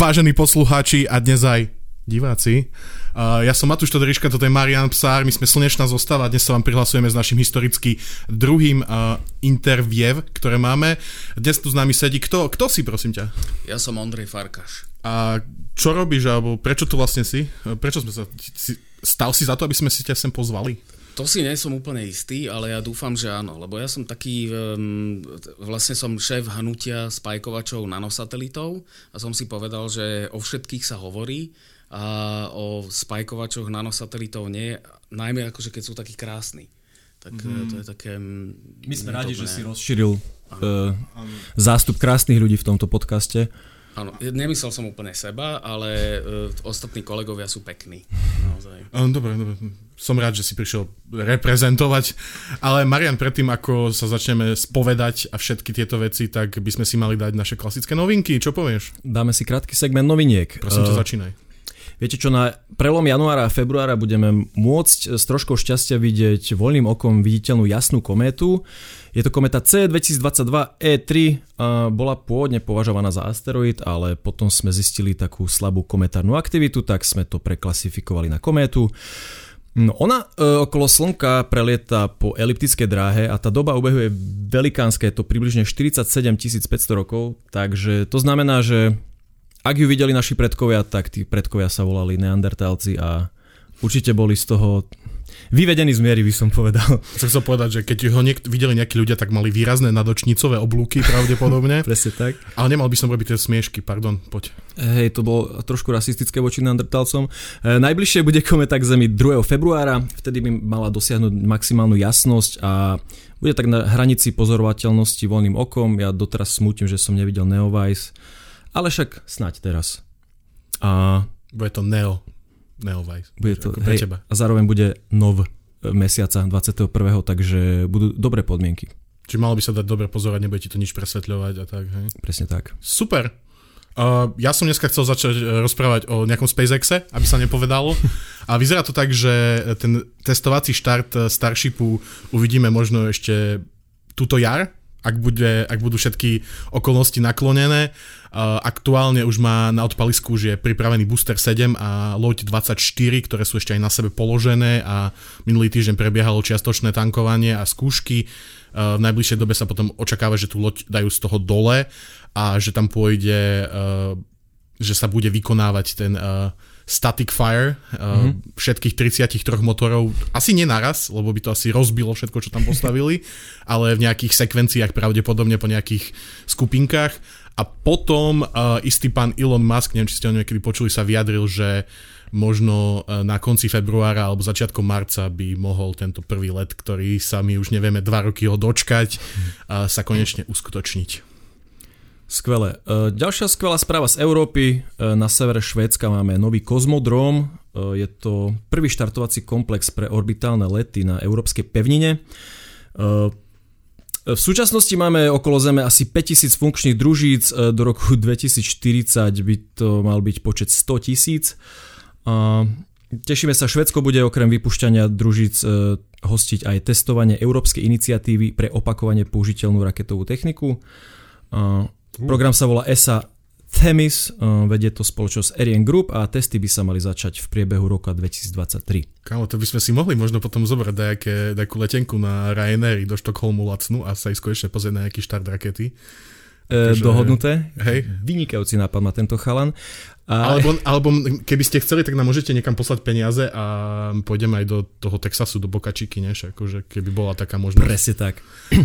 vážení poslucháči a dnes aj diváci. Uh, ja som Matúš Todoriška, toto je Marian Psár, my sme Slnečná zostava a dnes sa vám prihlasujeme s našim historicky druhým uh, interviev, ktoré máme. Dnes tu s nami sedí, kto, kto si prosím ťa? Ja som Ondrej Farkaš. A čo robíš, alebo prečo tu vlastne si? Prečo sme sa... Si, stal si za to, aby sme si ťa sem pozvali? To si nie som úplne istý, ale ja dúfam, že áno, lebo ja som taký, um, vlastne som šéf hnutia spajkovačov nanosatelitov a som si povedal, že o všetkých sa hovorí a o spajkovačoch nanosatelitov nie, najmä akože keď sú takí krásni. Tak mm. to je také... My sme radi, že si rozšíril uh, zástup krásnych ľudí v tomto podcaste. Áno, nemyslel som úplne seba, ale uh, ostatní kolegovia sú pekní. Naozaj. Dobre, dobre. Som rád, že si prišiel reprezentovať. Ale Marian, predtým ako sa začneme spovedať a všetky tieto veci, tak by sme si mali dať naše klasické novinky. Čo povieš? Dáme si krátky segment noviniek. Prosím ťa, uh, začínaj. Viete čo, na prelom januára a februára budeme môcť s troškou šťastia vidieť voľným okom viditeľnú jasnú kométu. Je to kometa C2022 E3, bola pôvodne považovaná za asteroid, ale potom sme zistili takú slabú kometárnu aktivitu, tak sme to preklasifikovali na kométu. No, ona e, okolo Slnka prelieta po eliptickej dráhe a tá doba obehu je velikánska, to približne 47 500 rokov, takže to znamená, že ak ju videli naši predkovia, tak tí predkovia sa volali neandertálci a určite boli z toho vyvedení z miery, by som povedal. Chcem sa povedať, že keď ho niek- videli nejakí ľudia, tak mali výrazné nadočnicové oblúky pravdepodobne. Presne tak. Ale nemal by som robiť tie smiešky, pardon, poď. Hej, to bolo trošku rasistické voči neandertálcom. E, najbližšie bude kometa k Zemi 2. februára, vtedy by mala dosiahnuť maximálnu jasnosť a bude tak na hranici pozorovateľnosti voľným okom. Ja doteraz smutím, že som nevidel Neowise ale však snať teraz. A... Bude to Neo. Neo Vice. Bude to, hej, teba. A zároveň bude nov mesiaca 21. takže budú dobré podmienky. Čiže malo by sa dať dobre pozorať, nebude ti to nič presvetľovať a tak, hej? Presne tak. Super. Uh, ja som dneska chcel začať e, rozprávať o nejakom SpaceXe, aby sa nepovedalo. A vyzerá to tak, že ten testovací štart e, Starshipu uvidíme možno ešte túto jar, ak, bude, ak budú všetky okolnosti naklonené. Aktuálne už má na odpalisku už je pripravený Booster 7 a loď 24, ktoré sú ešte aj na sebe položené a minulý týždeň prebiehalo čiastočné tankovanie a skúšky. V najbližšej dobe sa potom očakáva, že tú loď dajú z toho dole a že tam pôjde, že sa bude vykonávať ten static fire mm-hmm. všetkých 33 motorov, asi nenaraz, lebo by to asi rozbilo všetko, čo tam postavili, ale v nejakých sekvenciách pravdepodobne po nejakých skupinkách. A potom uh, istý pán Elon Musk, neviem, či ste ho niekedy počuli, sa vyjadril, že možno uh, na konci februára alebo začiatkom marca by mohol tento prvý let, ktorý sa my už nevieme dva roky ho dočkať, uh, sa konečne uskutočniť. Skvelé. E, ďalšia skvelá správa z Európy. E, na severe Švédska máme nový kozmodrom. E, je to prvý štartovací komplex pre orbitálne lety na európskej pevnine. V súčasnosti máme okolo Zeme asi 5000 funkčných družíc, do roku 2040 by to mal byť počet 100 tisíc. Tešíme sa, Švedsko bude okrem vypušťania družíc hostiť aj testovanie Európskej iniciatívy pre opakovane použiteľnú raketovú techniku. Program sa volá ESA Themis, uh, vedie to spoločnosť Ariane Group a testy by sa mali začať v priebehu roka 2023. Kámo, to by sme si mohli možno potom zobrať nejaké, nejakú letenku na Ryanair do Štokholmu lacnú a sa ísť konečne pozrieť na nejaký štart rakety. E, Takže, dohodnuté. Hej. Vynikajúci nápad má tento chalan. A... Alebo, alebo keby ste chceli, tak nám môžete niekam poslať peniaze a pôjdeme aj do toho Texasu, do Boca Chica, než akože keby bola taká možnosť. Presne tak.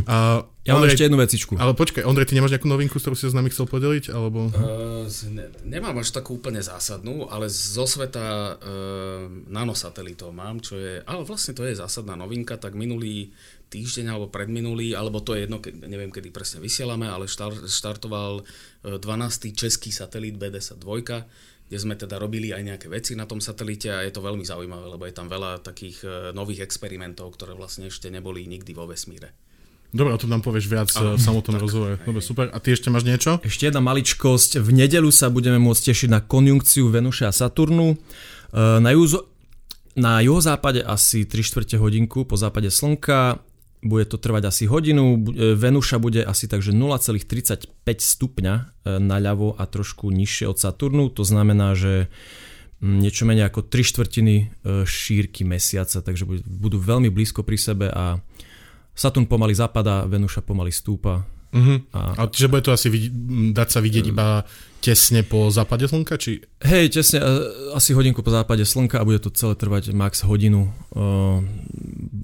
A, ja mám ešte jednu vecičku. Ale počkaj, Ondrej, ty nemáš nejakú novinku, ktorú si s nami chcel podeliť? Alebo... Uh, ne, nemám až takú úplne zásadnú, ale zo sveta uh, nanosatelitov mám, čo je, ale vlastne to je zásadná novinka, tak minulý týždeň alebo predminulý, alebo to je jedno, ke, neviem kedy presne vysielame, ale štart, štartoval 12. E, český satelit BDSA 2, kde sme teda robili aj nejaké veci na tom satelite a je to veľmi zaujímavé, lebo je tam veľa takých e, nových experimentov, ktoré vlastne ešte neboli nikdy vo vesmíre. Dobre, o tom nám povieš viac Aha, v samotnom rozhovore. Dobre, super. A ty ešte máš niečo? Ešte jedna maličkosť. V nedelu sa budeme môcť tešiť na konjunkciu Venuše a Saturnu. E, na, juzo, na juhozápade asi 3 čtvrte hodinku po západe Slnka bude to trvať asi hodinu, Venuša bude asi takže 0,35 stupňa naľavo a trošku nižšie od Saturnu, to znamená, že mm, niečo menej ako 3 štvrtiny šírky mesiaca, takže budú veľmi blízko pri sebe a Saturn pomaly zapadá, Venuša pomaly stúpa. Uh-huh. A, a čiže bude to asi vidieť, dať sa vidieť iba tesne po západe slnka? Či... Hej, tesne, asi hodinku po západe slnka a bude to celé trvať max hodinu.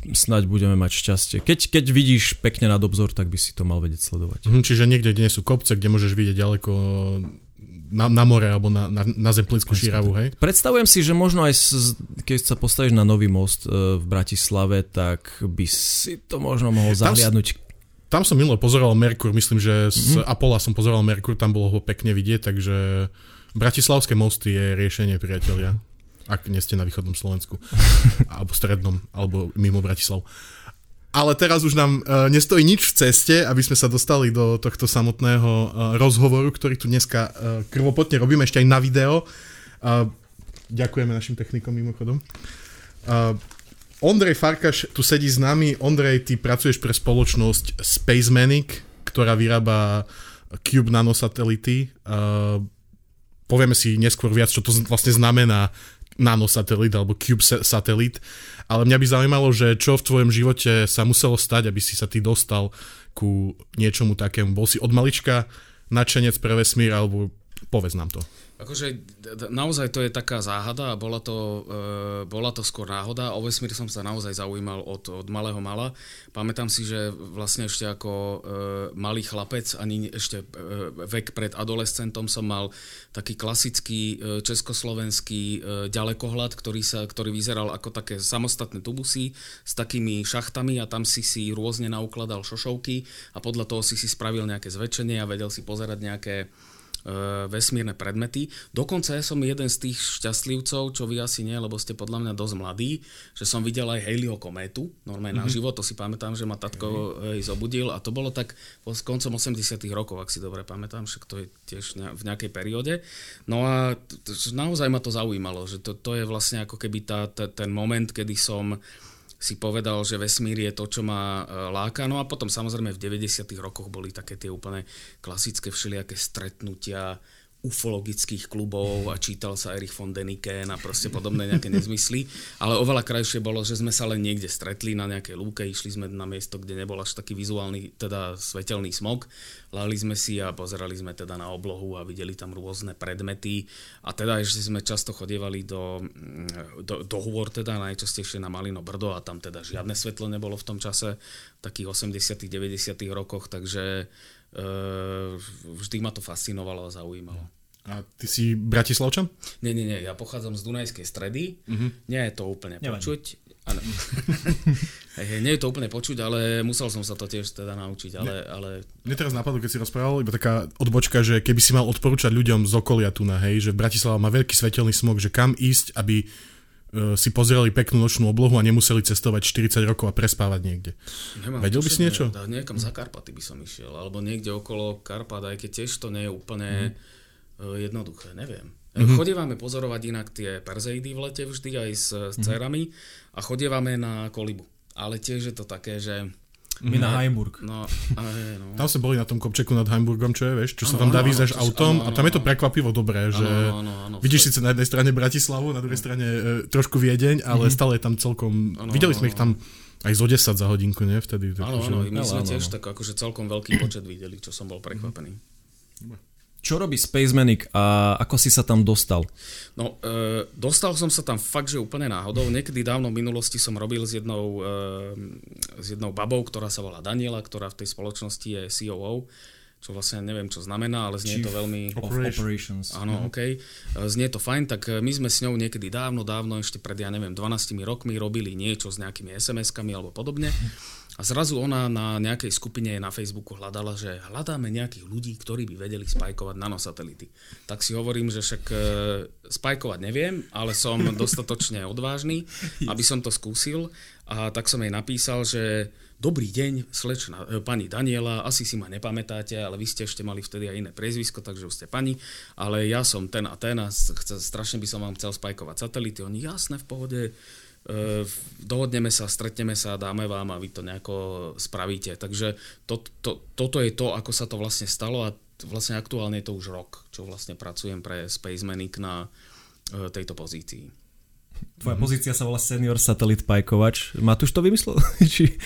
Snaď budeme mať šťastie. Keď, keď vidíš pekne nad obzor, tak by si to mal vedieť sledovať. Uh-huh, čiže niekde, kde nie sú kopce, kde môžeš vidieť ďaleko na, na more alebo na, na, na zemplínsku šíravu, hej? Predstavujem si, že možno aj keď sa postavíš na nový most e, v Bratislave, tak by si to možno mohol zahliadnúť. Tam, som minule pozoroval Merkur, myslím, že z mm-hmm. Apola som pozoroval Merkur, tam bolo ho pekne vidieť, takže Bratislavské mosty je riešenie, priatelia. Ak nie ste na východnom Slovensku, alebo strednom, alebo mimo Bratislav. Ale teraz už nám uh, nestojí nič v ceste, aby sme sa dostali do tohto samotného uh, rozhovoru, ktorý tu dneska uh, krvopotne robíme ešte aj na video. Uh, ďakujeme našim technikom mimochodom. Uh, Ondrej Farkaš tu sedí s nami. Ondrej, ty pracuješ pre spoločnosť Spacemanic, ktorá vyrába Cube nanosatelity. Uh, povieme si neskôr viac, čo to vlastne znamená nanosatelit alebo Cube satelit. Ale mňa by zaujímalo, že čo v tvojom živote sa muselo stať, aby si sa ty dostal ku niečomu takému. Bol si od malička nadšenec pre vesmír, alebo povedz nám to. Akože naozaj to je taká záhada a bola to, e, bola to skôr náhoda. O vesmír som sa naozaj zaujímal od, od malého mala. Pamätám si, že vlastne ešte ako e, malý chlapec, ani ešte e, vek pred adolescentom som mal taký klasický e, československý e, ďalekohľad, ktorý, sa, ktorý vyzeral ako také samostatné tubusy s takými šachtami a tam si si rôzne naukladal šošovky a podľa toho si si spravil nejaké zväčšenie a vedel si pozerať nejaké vesmírne predmety. Dokonca ja som jeden z tých šťastlivcov, čo vy asi nie, lebo ste podľa mňa dosť mladí, že som videl aj Haleyho kométu, normálne mm-hmm. na mhm. život, to si pamätám, že ma tatko mm-hmm. zobudil a to bolo tak s koncom 80 rokov, ak si dobre pamätám, však to je tiež v nejakej perióde. No a naozaj ma to zaujímalo, že to, to je vlastne ako keby tá, tá, ten moment, kedy som si povedal, že vesmír je to, čo ma e, láka. No a potom samozrejme v 90. rokoch boli také tie úplne klasické všelijaké stretnutia, ufologických klubov a čítal sa Erich von Deniken a proste podobné nejaké nezmysly. Ale oveľa krajšie bolo, že sme sa len niekde stretli na nejakej lúke, išli sme na miesto, kde nebol až taký vizuálny, teda svetelný smog. Lali sme si a pozerali sme teda na oblohu a videli tam rôzne predmety. A teda ešte sme často chodievali do, do, do hôr, teda najčastejšie na Malino Brdo a tam teda žiadne svetlo nebolo v tom čase, v takých 80 90 rokoch, takže vždy ma to fascinovalo a zaujímalo. A ty si Bratislavčan? Nie, nie, nie, ja pochádzam z Dunajskej stredy. Uh-huh. Nie je to úplne Nevadí. počuť. Hej, nie je to úplne počuť, ale musel som sa to tiež teda naučiť. Ale, ale... Mne teraz napadlo, keď si rozprával, iba taká odbočka, že keby si mal odporúčať ľuďom z okolia tu na, hej, že Bratislava má veľký svetelný smog, že kam ísť, aby si pozerali peknú nočnú oblohu a nemuseli cestovať 40 rokov a prespávať niekde. Nemám Vedel by si niečo? Ne, niekam za Karpaty by som išiel, alebo niekde okolo Karpat, aj keď tiež to nie je úplne mm. jednoduché, neviem. Mm-hmm. Chodievame pozorovať inak tie Perseidy v lete vždy aj s, s mm-hmm. cerami a chodievame na kolibu. Ale tiež je to také, že my na Heimburg. No, aj, no. Tam sme boli na tom kopčeku nad Heimburgom, čo je, vieš, čo ano, sa tam dá výjsť autom ano, ano, a tam je to prekvapivo dobré, že ano, ano, ano, vidíš síce na jednej strane Bratislavu, na druhej strane e, trošku Viedeň, ale mm-hmm. stále je tam celkom, ano, videli sme ich tam aj zo 10 za hodinku, nie? Vtedy. Áno, áno, my sme tiež tak akože celkom veľký počet videli, čo som bol prekvapený. Mm-hmm. Čo robí Spacemanic a ako si sa tam dostal? No, e, dostal som sa tam fakt, že úplne náhodou. Niekedy dávno v minulosti som robil s jednou, e, s jednou babou, ktorá sa volá Daniela, ktorá v tej spoločnosti je COO čo vlastne neviem, čo znamená, ale znie Chief to veľmi... Operations. Áno, mm. OK. E, znie to fajn, tak e, my sme s ňou niekedy dávno, dávno, ešte pred, ja neviem, 12 rokmi robili niečo s nejakými SMS-kami alebo podobne. A zrazu ona na nejakej skupine na Facebooku hľadala, že hľadáme nejakých ľudí, ktorí by vedeli spajkovať nanosatelity. Tak si hovorím, že však e, spajkovať neviem, ale som dostatočne odvážny, aby som to skúsil. A tak som jej napísal, že dobrý deň, slečna, e, pani Daniela, asi si ma nepamätáte, ale vy ste ešte mali vtedy aj iné priezvisko, takže už ste pani, ale ja som ten a ten a strašne by som vám chcel spajkovať satelity. Oni, jasné, v pohode, dohodneme sa, stretneme sa, dáme vám a vy to nejako spravíte. Takže to, to, toto je to, ako sa to vlastne stalo a vlastne aktuálne je to už rok, čo vlastne pracujem pre Space Manic na tejto pozícii. Tvoja mm-hmm. pozícia sa volá senior satelit pajkovač. Matúš to vymyslel? Či...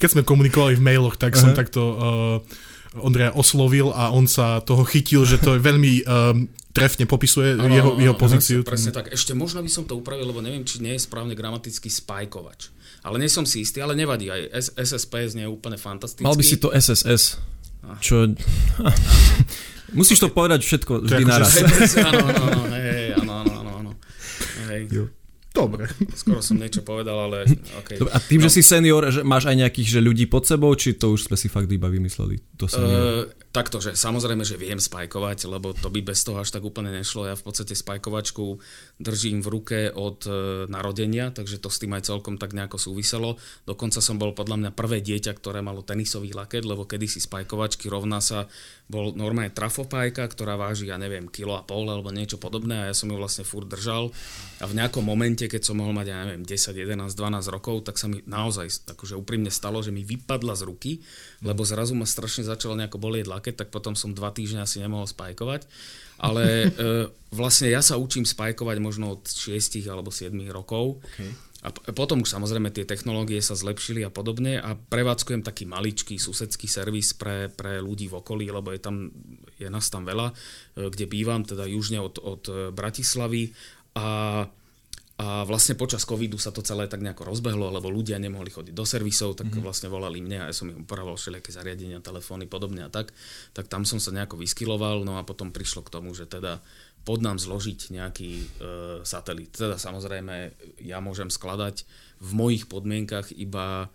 Keď sme komunikovali v mailoch, tak uh-huh. som takto uh, Ondreja oslovil a on sa toho chytil, že to je veľmi um, trefne popisuje ano, jeho, ano, jeho pozíciu. Presne, presne tak. Ešte možno by som to upravil, lebo neviem, či nie je správne gramaticky spajkovač. Ale nie som si istý, ale nevadí. Aj SSP znie úplne fantasticky. Mal by si to SSS. Ah. Čo... Musíš to povedať všetko vždy naraz. Áno, áno, áno, áno. Jo. Dobre. Skoro som niečo povedal, ale okay. Dobre, a tým, no. že si senior, že máš aj nejakých že ľudí pod sebou, či to už sme si fakt iba vymysleli? To uh, takto, že samozrejme, že viem spajkovať, lebo to by bez toho až tak úplne nešlo. Ja v podstate spajkovačku držím v ruke od e, narodenia, takže to s tým aj celkom tak nejako súviselo. Dokonca som bol podľa mňa prvé dieťa, ktoré malo tenisový laket, lebo kedysi spajkovačky rovná sa bol normálne trafopajka, ktorá váži, ja neviem, kilo a pol alebo niečo podobné a ja som ju vlastne furt držal a v nejakom momente, keď som mohol mať, ja neviem, 10, 11, 12 rokov, tak sa mi naozaj akože úprimne stalo, že mi vypadla z ruky, lebo zrazu ma strašne začalo nejako bolieť laket, tak potom som dva týždňa asi nemohol spajkovať. Ale e, vlastne ja sa učím spajkovať možno od 6 alebo 7 rokov. Okay a potom už samozrejme tie technológie sa zlepšili a podobne a prevádzkujem taký maličký susedský servis pre, pre ľudí v okolí, lebo je, tam, je nás tam veľa, e, kde bývam, teda južne od, od e, Bratislavy a a vlastne počas covidu sa to celé tak nejako rozbehlo, lebo ľudia nemohli chodiť do servisov, tak mm-hmm. vlastne volali mňa a ja som im upravoval všelijaké zariadenia, telefóny, podobne a tak. Tak tam som sa nejako vyskyloval, no a potom prišlo k tomu, že teda pod nám zložiť nejaký e, satelit. Teda samozrejme, ja môžem skladať v mojich podmienkach iba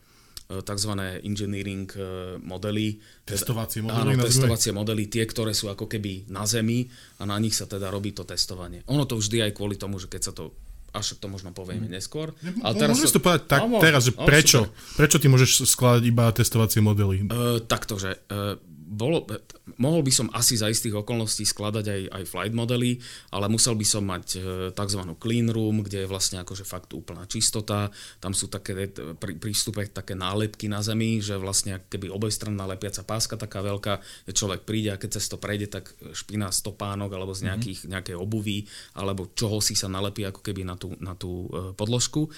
e, tzv. engineering e, modely. Teda- testovacie modely? Áno, testovacie modely, tie, ktoré sú ako keby na Zemi a na nich sa teda robí to testovanie. Ono to vždy aj kvôli tomu, že keď sa to až to možno povieme mm. neskôr. Ale teraz môžeš to povedať tak, no, teraz, že prečo? Prečo ty môžeš skladať iba testovacie modely? Uh, takto, že uh, bolo, mohol by som asi za istých okolností skladať aj, aj flight modely, ale musel by som mať e, tzv. clean room, kde je vlastne akože fakt úplná čistota. Tam sú také pri prístupe také nálepky na zemi, že vlastne keby obojstranná lepiaca páska taká veľká, že človek príde a keď cez to prejde, tak špina stopánok alebo z mhm. nejakých, mm-hmm. nejakej obuvy alebo čoho si sa nalepí ako keby na tú, na tú e, podložku.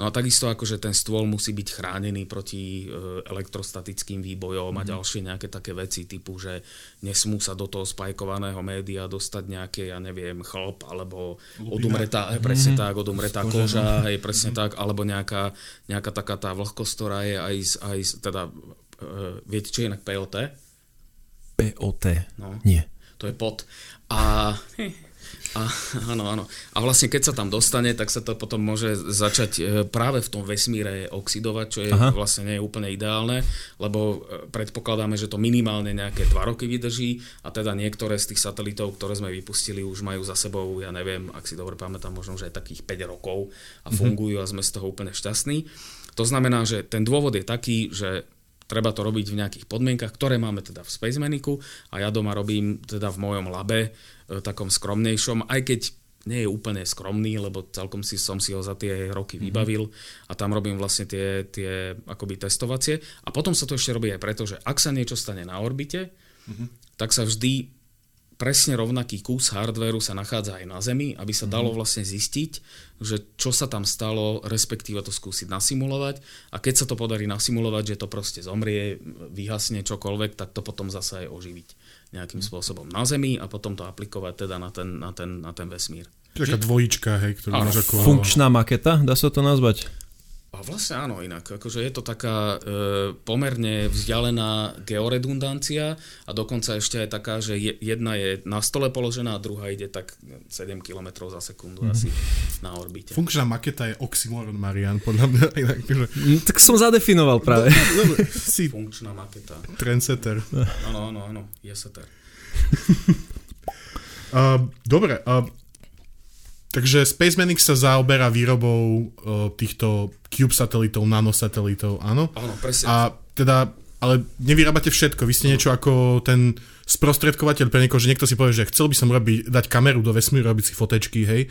No a takisto akože ten stôl musí byť chránený proti e, elektrostatickým výbojom mm-hmm. a mhm. ďalšie nejaké také veci typu, že nesmú sa do toho spajkovaného média dostať nejaké, ja neviem, chlop alebo Lupina. odumretá, mm-hmm. presne tak, odumretá koža, hej, presne mm-hmm. tak, alebo nejaká, nejaká taká tá vlhkosť, ktorá je aj, aj teda, uh, viete, čo je inak POT? POT? No. Nie. To je pot. A a, áno, áno. A vlastne keď sa tam dostane, tak sa to potom môže začať e, práve v tom vesmíre oxidovať, čo je Aha. vlastne nie je úplne ideálne, lebo e, predpokladáme, že to minimálne nejaké 2 roky vydrží a teda niektoré z tých satelitov, ktoré sme vypustili, už majú za sebou, ja neviem, ak si dobre pamätám, možno, že aj takých 5 rokov a mhm. fungujú mm-hmm. a sme z toho úplne šťastní. To znamená, že ten dôvod je taký, že treba to robiť v nejakých podmienkach, ktoré máme teda v Space Manicu a ja doma robím teda v mojom labe takom skromnejšom, aj keď nie je úplne skromný, lebo celkom si som si ho za tie roky mhm. vybavil a tam robím vlastne tie, tie akoby testovacie. A potom sa to ešte robí aj preto, že ak sa niečo stane na orbite, mm-hmm. tak sa vždy presne rovnaký kus hardvéru sa nachádza aj na Zemi, aby sa dalo mhm. vlastne zistiť, že čo sa tam stalo, respektíve to skúsiť nasimulovať. A keď sa to podarí nasimulovať, že to proste zomrie, vyhasne čokoľvek, tak to potom zase aj oživiť nejakým spôsobom na Zemi a potom to aplikovať teda na ten, na ten, na ten vesmír. Taká dvojička, hej, ktorú máš ako... Funkčná maketa, dá sa to nazvať? A vlastne áno, inak. Akože je to taká e, pomerne vzdialená georedundancia a dokonca ešte aj taká, že je, jedna je na stole položená a druhá ide tak 7 km za sekundu mm-hmm. asi na orbite. Funkčná maketa je oxymoron, Marian, podľa mňa. Inak, že... mm, tak som zadefinoval práve. No, no, si... Funkčná maketa. Trendsetter. Áno, áno, áno. Jeseter. uh, dobre, uh, Takže Space Manix sa zaoberá výrobou uh, týchto Cube satelitov, nanosatelitov, áno? Áno, presne. A teda, ale nevyrábate všetko, vy ste niečo ako ten sprostredkovateľ pre niekoho, že niekto si povie, že chcel by som robiť, dať kameru do vesmíru, robiť si fotečky, hej,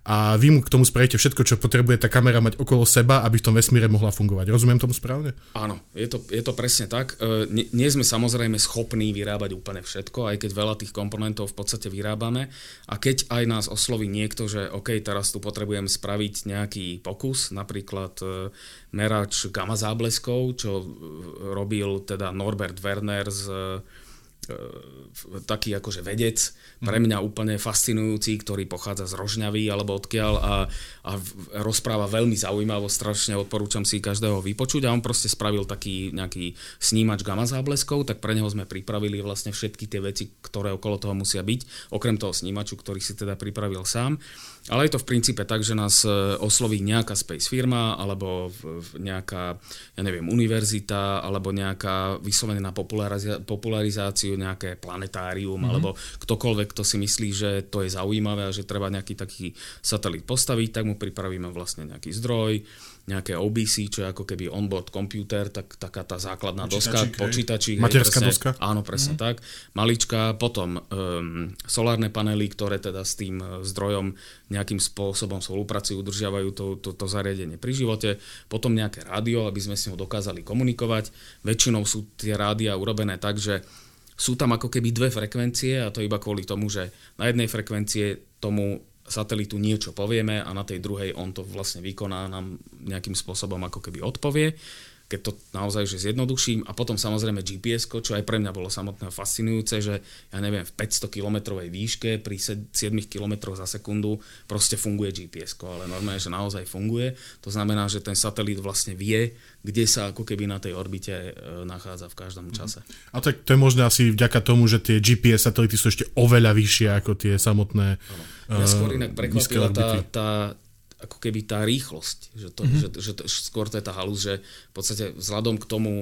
a vy mu k tomu spravíte všetko, čo potrebuje tá kamera mať okolo seba, aby v tom vesmíre mohla fungovať. Rozumiem tomu správne? Áno, je to, je to presne tak. E, nie, nie sme samozrejme schopní vyrábať úplne všetko, aj keď veľa tých komponentov v podstate vyrábame. A keď aj nás osloví niekto, že OK, teraz tu potrebujem spraviť nejaký pokus, napríklad e, merač gamma zábleskov, čo robil teda Norbert Werner z taký akože vedec, pre mňa úplne fascinujúci, ktorý pochádza z Rožňavy alebo odkiaľ a, a rozpráva veľmi zaujímavo, strašne odporúčam si každého vypočuť a on proste spravil taký nejaký snímač gamma zábleskov, tak pre neho sme pripravili vlastne všetky tie veci, ktoré okolo toho musia byť, okrem toho snímaču, ktorý si teda pripravil sám. Ale je to v princípe tak, že nás e, osloví nejaká space firma alebo nejaká, ja neviem, univerzita alebo nejaká vyslovene na popularizáciu nejaké planetárium mm-hmm. alebo ktokoľvek, kto si myslí, že to je zaujímavé a že treba nejaký taký satelit postaviť, tak mu pripravíme vlastne nejaký zdroj, nejaké OBC, čo je ako keby onboard computer, tak, taká tá základná doska, počítačí. Materská presne, doska? Áno, presne mm. tak. Malička, potom um, solárne panely, ktoré teda s tým e, zdrojom nejakým spôsobom spolupracujú, udržiavajú to, to, to zariadenie pri živote. Potom nejaké rádio, aby sme s ňou dokázali komunikovať. Väčšinou sú tie rádia urobené tak, že sú tam ako keby dve frekvencie a to iba kvôli tomu, že na jednej frekvencie tomu satelitu niečo povieme a na tej druhej on to vlastne vykoná, nám nejakým spôsobom ako keby odpovie keď to naozaj že zjednoduším. A potom samozrejme GPS, čo aj pre mňa bolo samotné fascinujúce, že ja neviem, v 500 km výške pri 7 km za sekundu proste funguje GPS, ale normálne, že naozaj funguje. To znamená, že ten satelit vlastne vie, kde sa ako keby na tej orbite e, nachádza v každom mhm. čase. A tak to je možné asi vďaka tomu, že tie GPS satelity sú ešte oveľa vyššie ako tie samotné Ja skôr inak prekvapila tá, tá, ako keby tá rýchlosť, že, to, mm-hmm. že, že to, skôr to je tá halus, že v podstate vzhľadom k tomu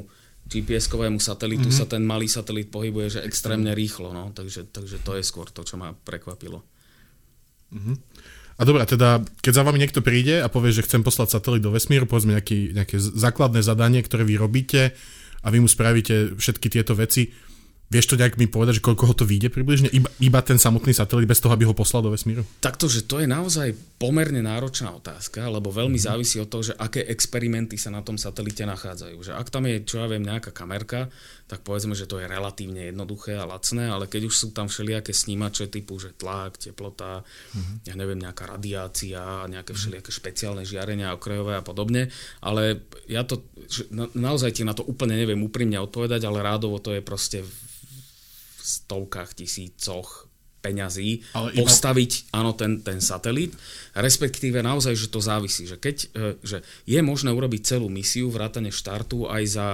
GPS-kovému satelitu mm-hmm. sa ten malý satelit pohybuje že extrémne rýchlo, no, takže, takže to je skôr to, čo ma prekvapilo. Mm-hmm. A dobrá, teda keď za vami niekto príde a povie, že chcem poslať satelit do vesmíru, povedzme nejaký, nejaké základné zadanie, ktoré vy robíte a vy mu spravíte všetky tieto veci, Vieš to nejak mi povedať, že koľko ho to vyjde približne? Iba, iba ten samotný satelit bez toho, aby ho poslal do vesmíru? Takto, že to je naozaj pomerne náročná otázka, lebo veľmi mm. závisí od toho, že aké experimenty sa na tom satelite nachádzajú. Že ak tam je, čo ja viem, nejaká kamerka, tak povedzme, že to je relatívne jednoduché a lacné, ale keď už sú tam všelijaké snímače typu, že tlak, teplota, mm. ja neviem, nejaká radiácia, nejaké mhm. všelijaké špeciálne žiarenia okrajové a podobne, ale ja to, na, naozaj ti na to úplne neviem úprimne odpovedať, ale rádovo to je proste stovkách tisícoch peňazí Ale iba... postaviť áno, ten, ten satelit, respektíve naozaj, že to závisí, že keď e, že je možné urobiť celú misiu vrátane štartu aj za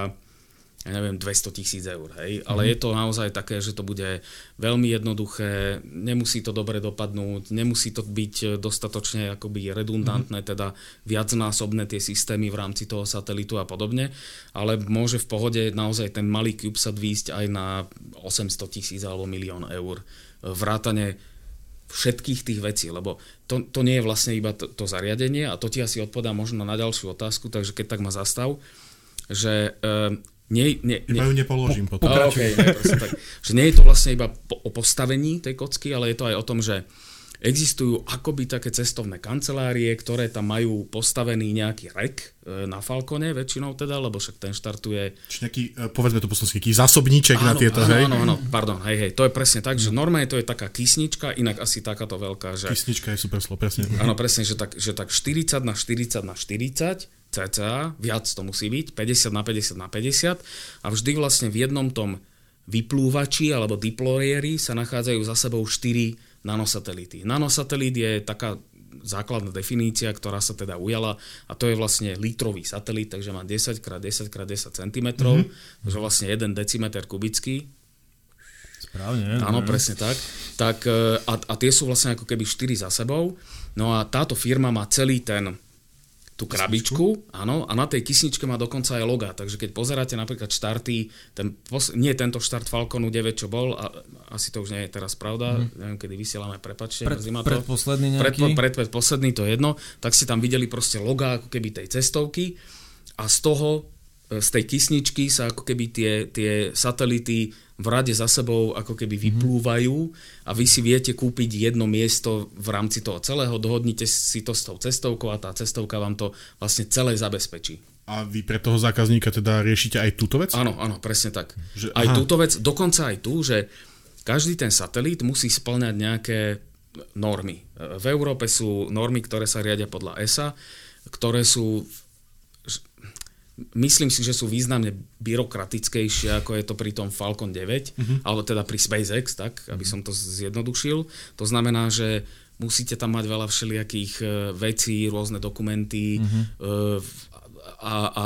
ja neviem, 200 tisíc eur, hej, ale mm. je to naozaj také, že to bude veľmi jednoduché, nemusí to dobre dopadnúť, nemusí to byť e, dostatočne akoby redundantné, mm. teda viacnásobné tie systémy v rámci toho satelitu a podobne, ale môže v pohode naozaj ten malý CubeSat výjsť aj na 800 tisíc alebo milión eur. Vrátane všetkých tých vecí, lebo to, to nie je vlastne iba to, to zariadenie a to ti asi odpovedá možno na ďalšiu otázku, takže keď tak ma zastav, že e, nie, nie, nie, ju nepoložím po, potom. Okay, ne, tak, že nie je to vlastne iba po, o postavení tej kocky, ale je to aj o tom, že existujú akoby také cestovné kancelárie, ktoré tam majú postavený nejaký rek e, na Falcone väčšinou teda, lebo však ten štartuje... Čiže nejaký, e, povedzme to posledný, nejaký zásobníček áno, na tieto, áno, hej? Áno, áno, pardon, hej, hej, to je presne tak, že normálne to je taká kysnička, inak asi takáto veľká, že... Kysnička je super slovo, presne. Áno, presne, že tak, že tak 40 na 40 na 40 cca, viac to musí byť, 50 na 50 na 50 a vždy vlastne v jednom tom vyplúvači alebo diplorieri sa nachádzajú za sebou 4 nanosatelity. Nanosatelít je taká základná definícia, ktorá sa teda ujala a to je vlastne litrový satelit, takže má 10 x 10 x 10 cm, mm-hmm. takže vlastne 1 decimeter kubický. Správne. Áno, presne tak. tak e, a, a tie sú vlastne ako keby 4 za sebou. No a táto firma má celý ten tú krabičku, áno, a na tej kysničke má dokonca aj loga, takže keď pozeráte napríklad štarty, ten, nie tento štart Falconu 9, čo bol, a, asi to už nie je teraz pravda, mm. neviem, kedy vysielame, prepačte, pred, to. Predposledný nejaký? Pred, pred, pred, posledný, to je jedno, tak si tam videli proste loga ako keby tej cestovky a z toho z tej kysničky sa ako keby tie, tie satelity v rade za sebou ako keby mhm. vyplúvajú a vy si viete kúpiť jedno miesto v rámci toho celého, dohodnite si to s tou cestovkou a tá cestovka vám to vlastne celé zabezpečí. A vy pre toho zákazníka teda riešite aj túto vec? Áno, áno, presne tak. Že, aj aha. túto vec, dokonca aj tu, že každý ten satelít musí splňať nejaké normy. V Európe sú normy, ktoré sa riadia podľa ESA, ktoré sú myslím si, že sú významne byrokratickejšie, ako je to pri tom Falcon 9, uh-huh. Mhm. alebo teda pri SpaceX, tak, aby som to zjednodušil. To znamená, že musíte tam mať veľa všelijakých e, vecí, rôzne dokumenty uh-huh. a, a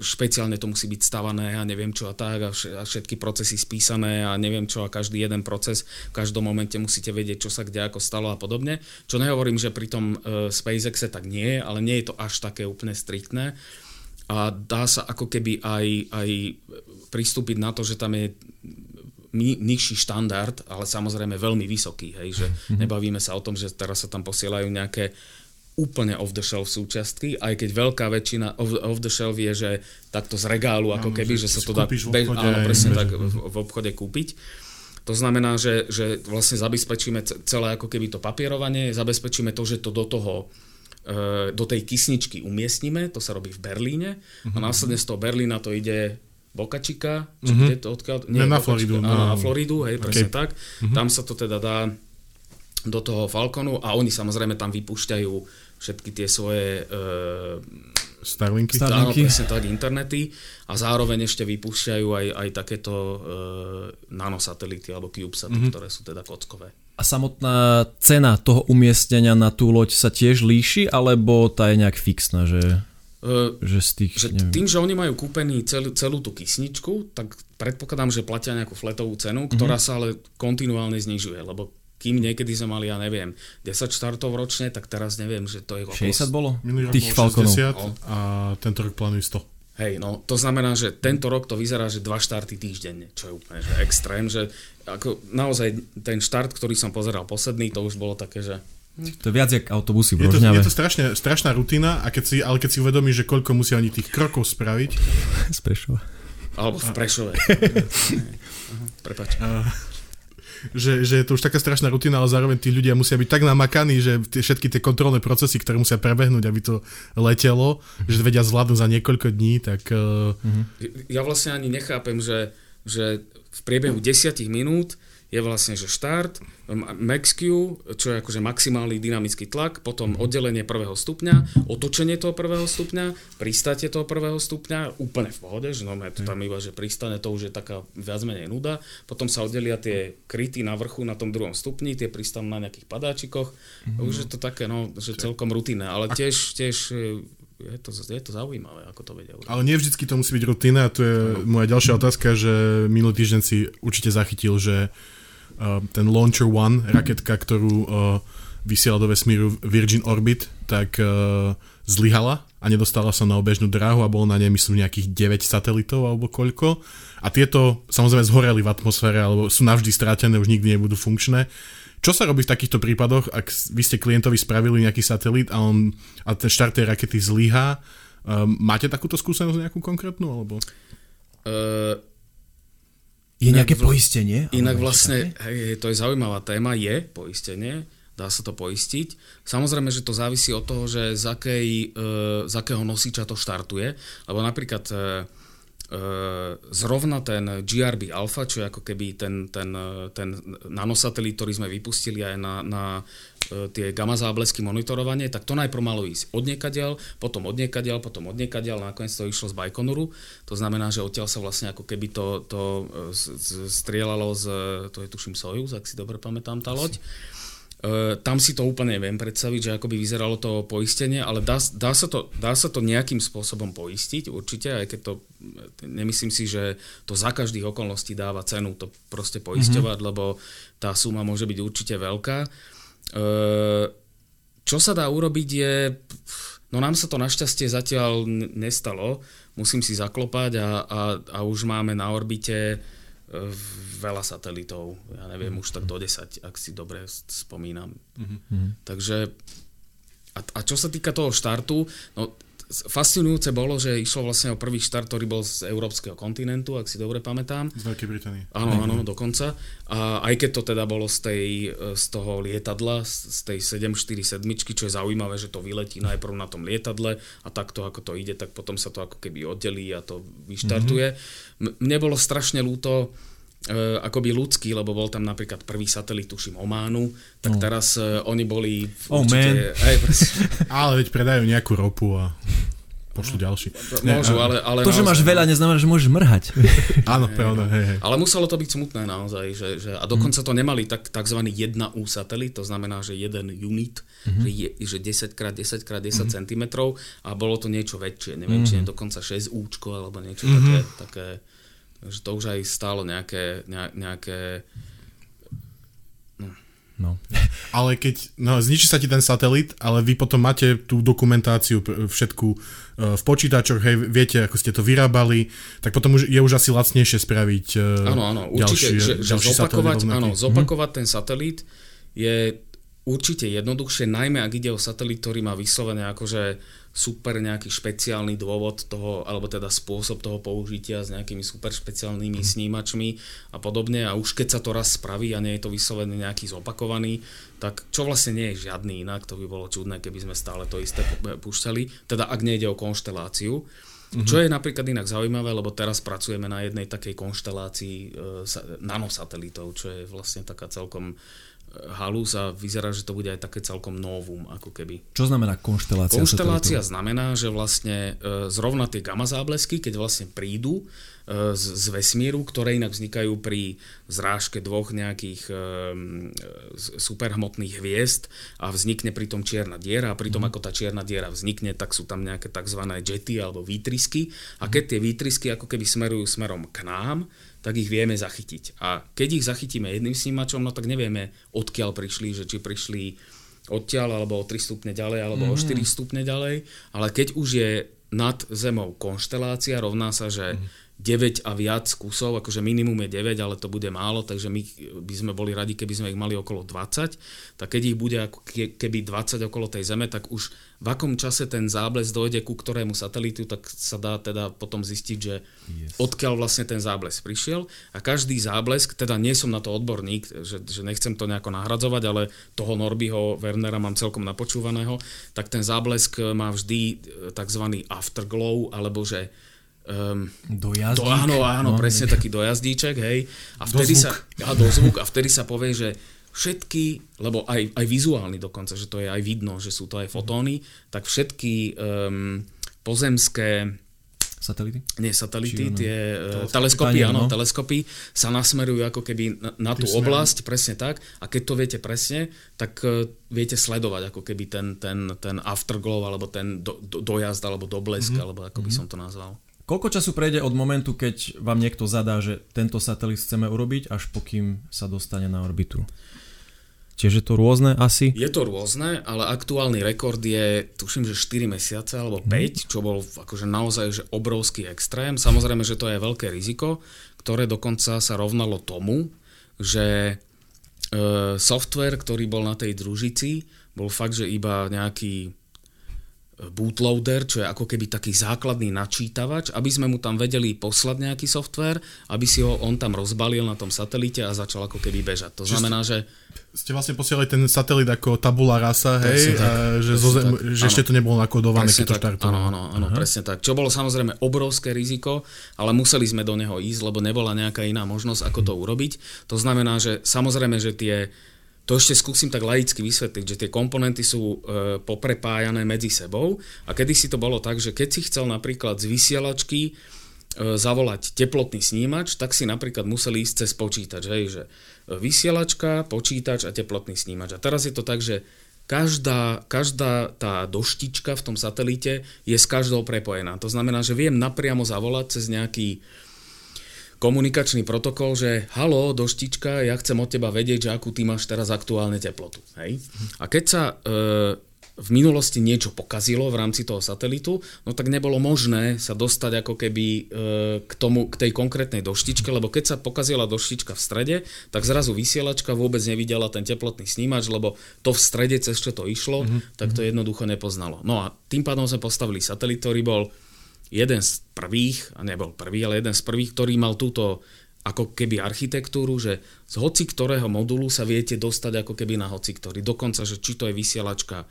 špeciálne to musí byť stavané a neviem čo a tak a všetky procesy spísané a neviem čo a každý jeden proces v každom momente musíte vedieť, čo sa kde ako stalo a podobne. Čo nehovorím, že pri tom uh, SpaceXe tak nie, ale nie je to až také úplne striktné a dá sa ako keby aj, aj pristúpiť na to, že tam je ni, nižší štandard, ale samozrejme veľmi vysoký. Hej, že mm-hmm. nebavíme sa o tom, že teraz sa tam posielajú nejaké úplne off-the-shelf súčiastky, aj keď veľká väčšina off-the-shelf je, že takto z regálu, ako keby, že, sa to dá obchode, áno, presne tak v, obchode kúpiť. To znamená, že, že vlastne zabezpečíme celé ako keby to papierovanie, zabezpečíme to, že to do toho E, do tej kysničky umiestnime, to sa robí v Berlíne uh-huh. a mhm. následne z toho Berlína to ide Boca Chica, či uh-huh. kde to odkiaľ? Nie, na Floridu. No. na Floridu, hej, presne okay. tak. Uh-huh. Tam sa to teda dá do toho Falconu a oni samozrejme tam vypúšťajú všetky tie svoje uh, Starlinky? Starlinky. Áno, presne tak, internety a zároveň ešte vypúšťajú aj, aj takéto uh, nanosatelity alebo CubeSaty, mm-hmm. ktoré sú teda kockové. A samotná cena toho umiestnenia na tú loď sa tiež líši, alebo tá je nejak fixná, že... Uh, že z tých, že tým, že oni majú kúpený celú, celú tú kysničku, tak predpokladám, že platia nejakú fletovú cenu, ktorá mm-hmm. sa ale kontinuálne znižuje, lebo kým niekedy sme mali, ja neviem, 10 štartov ročne, tak teraz neviem, že to je okolo... 60 bolo? Minulý Tých rok 60 no. a tento rok plánujú 100. Hej, no to znamená, že tento rok to vyzerá, že dva štarty týždenne, čo je úplne že extrém, že ako naozaj ten štart, ktorý som pozeral posledný, to už bolo také, že to je viac jak autobusy v je to, je to strašne, strašná rutina, a keď si, ale keď si uvedomíš, že koľko musia oni tých krokov spraviť... Z Prešova. Alebo v Prešove. Prepač. Že, že je to už taká strašná rutina, ale zároveň tí ľudia musia byť tak namakaní, že tie, všetky tie kontrolné procesy, ktoré musia prebehnúť, aby to letelo, mm-hmm. že vedia zvládnuť za niekoľko dní, tak... Uh... Ja vlastne ani nechápem, že, že v priebehu desiatich minút je vlastne, že štart, MaxQ, čo je akože maximálny dynamický tlak, potom mhm. oddelenie prvého stupňa, otočenie toho prvého stupňa, pristátie toho prvého stupňa, úplne v pohode, že no to tam iba, že pristane, to už je taká viac menej nuda, potom sa oddelia tie kryty na vrchu na tom druhom stupni, tie pristanú na nejakých padáčikoch, mm-hmm. už je to také, no, že celkom rutinné, ale tiež, tiež je to, je to zaujímavé, ako to vedia Ale nie vždycky to musí byť rutina a to je no. moja ďalšia otázka, že minulý týždeň si určite zachytil, že ten Launcher One, raketka, ktorú uh, vysiela do vesmíru Virgin Orbit, tak uh, zlyhala a nedostala sa na obežnú dráhu a bolo na nej myslím nejakých 9 satelitov alebo koľko. A tieto samozrejme zhoreli v atmosfére alebo sú navždy strátené, už nikdy nebudú funkčné. Čo sa robí v takýchto prípadoch, ak vy ste klientovi spravili nejaký satelit a, on, a ten štart tej rakety zlyhá? Um, máte takúto skúsenosť nejakú konkrétnu? Alebo? Uh, je nejaké vl- poistenie? Inak vlastne, hej, to je zaujímavá téma, je poistenie, dá sa to poistiť. Samozrejme, že to závisí od toho, že z, akej, uh, z akého nosiča to štartuje, lebo napríklad uh, zrovna ten GRB Alpha, čo je ako keby ten, ten, ten nanosatelit, ktorý sme vypustili aj na, na e, tie gamma záblesky monitorovanie, tak to najprv malo ísť od niekadiaľ, potom od niekadiaľ, potom od niekadiaľ, nakoniec to išlo z Bajkonuru. To znamená, že odtiaľ sa vlastne ako keby to, to e, strieľalo z, to je tuším Sojus, ak si dobre pamätám tá loď. Asi tam si to úplne neviem predstaviť, že ako by vyzeralo to poistenie, ale dá, dá, sa to, dá sa to nejakým spôsobom poistiť určite, aj keď to, nemyslím si, že to za každých okolností dáva cenu to proste poisťovať, mm-hmm. lebo tá suma môže byť určite veľká. Uh, čo sa dá urobiť je, no nám sa to našťastie zatiaľ nestalo, musím si zaklopať a, a, a už máme na orbite veľa satelitov, ja neviem, mm-hmm. už tak do 10, ak si dobre spomínam. Mm-hmm. Takže a, a čo sa týka toho štartu, no fascinujúce bolo, že išlo vlastne o prvý štart, ktorý bol z európskeho kontinentu, ak si dobre pamätám. Z Veľkej Británie. Áno, áno, dokonca. A aj keď to teda bolo z, tej, z toho lietadla, z tej 747, čo je zaujímavé, že to vyletí najprv na tom lietadle a takto ako to ide, tak potom sa to ako keby oddelí a to vyštartuje. Mm-hmm. Mne bolo strašne ľúto, akoby ľudský, lebo bol tam napríklad prvý satelit, tuším, Ománu, tak no. teraz uh, oni boli oh, určite... Aj, ale veď predajú nejakú ropu a pošlu ďalší. Môžu, ale, ale to, naozaj, že máš veľa, neznamená, že môžeš mrhať. Áno, pravda. Hej, hej. Ale muselo to byť smutné naozaj. Že, že, a dokonca to nemali tak, takzvaný 1U satelit, to znamená, že jeden unit, mm-hmm. že, je, že 10x10x10 mm-hmm. cm a bolo to niečo väčšie. Neviem, mm-hmm. či je dokonca 6 účko alebo niečo mm-hmm. také, také Takže to už aj stálo nejaké, nejaké no. no. Ale keď, no zničí sa ti ten satelit, ale vy potom máte tú dokumentáciu všetku e, v počítačoch, hej, viete, ako ste to vyrábali, tak potom už, je už asi lacnejšie spraviť e, Áno, áno, určite, ďalší, že, že zopakovať, áno, zopakovať mm-hmm. ten satelit je určite jednoduchšie, najmä ak ide o satelit, ktorý má vyslovené akože super nejaký špeciálny dôvod toho, alebo teda spôsob toho použitia s nejakými super špeciálnymi mm. snímačmi a podobne a už keď sa to raz spraví a nie je to vyslovený nejaký zopakovaný, tak čo vlastne nie je žiadny inak, to by bolo čudné, keby sme stále to isté púšťali, teda ak nejde o konšteláciu. Mm-hmm. Čo je napríklad inak zaujímavé, lebo teraz pracujeme na jednej takej konštelácii e, nanosatelitov, čo je vlastne taká celkom halus a vyzerá, že to bude aj také celkom novum, ako keby. Čo znamená konštelácia? Konštelácia znamená, že vlastne e, zrovna tie gamma záblesky, keď vlastne prídu e, z, z vesmíru, ktoré inak vznikajú pri zrážke dvoch nejakých e, superhmotných hviezd a vznikne pri tom čierna diera a pri tom, mm. ako tá čierna diera vznikne, tak sú tam nejaké tzv. jety alebo výtrysky a keď tie výtrysky ako keby smerujú smerom k nám, tak ich vieme zachytiť. A keď ich zachytíme jedným snímačom, no tak nevieme, odkiaľ prišli, že či prišli odtiaľ, alebo o 3 stupne ďalej, alebo mm. o 4 mhm. stupne ďalej. Ale keď už je nad Zemou konštelácia, rovná sa, že mm 9 a viac kusov, akože minimum je 9, ale to bude málo, takže my by sme boli radi, keby sme ich mali okolo 20, tak keď ich bude ako keby 20 okolo tej Zeme, tak už v akom čase ten zábles dojde ku ktorému satelitu, tak sa dá teda potom zistiť, že yes. odkiaľ vlastne ten zábles prišiel a každý záblesk, teda nie som na to odborník, že, že nechcem to nejako nahradzovať, ale toho Norbyho Wernera mám celkom napočúvaného, tak ten záblesk má vždy e, tzv. afterglow, alebo že Um, dojazdík? Áno, áno, no, presne ne. taký dojazdíček, hej. A vtedy dozvuk. sa, a dozvuk, a vtedy sa povie, že všetky, lebo aj, aj vizuálny dokonca, že to je aj vidno, že sú to aj fotóny, tak všetky um, pozemské Satelity? Nie, satelity, Či, tie uh, teleskopy, áno, no. teleskopy sa nasmerujú ako keby na, na tú oblasť, presne tak. A keď to viete presne, tak uh, viete sledovať ako keby ten, ten, ten afterglow, alebo ten do, do, dojazd, alebo doblesk, mm-hmm. alebo ako by mm-hmm. som to nazval. Koľko času prejde od momentu, keď vám niekto zadá, že tento satelit chceme urobiť, až pokým sa dostane na orbitu? Tiež je to rôzne asi? Je to rôzne, ale aktuálny rekord je, tuším, že 4 mesiace alebo 5, hmm. čo bol akože naozaj že obrovský extrém. Samozrejme, že to je veľké riziko, ktoré dokonca sa rovnalo tomu, že e, software, ktorý bol na tej družici, bol fakt, že iba nejaký bootloader, čo je ako keby taký základný načítavač, aby sme mu tam vedeli poslať nejaký software, aby si ho on tam rozbalil na tom satelite a začal ako keby bežať. To znamená, že... Ste vlastne posielali ten satelit ako tabula rasa, hej, a že, zo zem, že ešte to nebolo nakodované, keď to štartovalo. Áno, áno, áno presne tak. Čo bolo samozrejme obrovské riziko, ale museli sme do neho ísť, lebo nebola nejaká iná možnosť, ako to urobiť. To znamená, že samozrejme, že tie to ešte skúsim tak laicky vysvetliť, že tie komponenty sú e, poprepájané medzi sebou a kedy si to bolo tak, že keď si chcel napríklad z vysielačky e, zavolať teplotný snímač, tak si napríklad museli ísť cez počítač, hej, že vysielačka, počítač a teplotný snímač. A teraz je to tak, že každá, každá tá doštička v tom satelite je s každou prepojená. To znamená, že viem napriamo zavolať cez nejaký komunikačný protokol, že halo, doštička, ja chcem od teba vedieť, že akú ty máš teraz aktuálne teplotu. Hej? A keď sa e, v minulosti niečo pokazilo v rámci toho satelitu, no tak nebolo možné sa dostať ako keby e, k, tomu, k tej konkrétnej doštičke, lebo keď sa pokazila doštička v strede, tak zrazu vysielačka vôbec nevidela ten teplotný snímač, lebo to v strede, cez čo to išlo, mm-hmm. tak to jednoducho nepoznalo. No a tým pádom sme postavili satelit, ktorý bol jeden z prvých, a nebol prvý, ale jeden z prvých, ktorý mal túto ako keby architektúru, že z hoci ktorého modulu sa viete dostať ako keby na hoci ktorý. Dokonca, že či to je vysielačka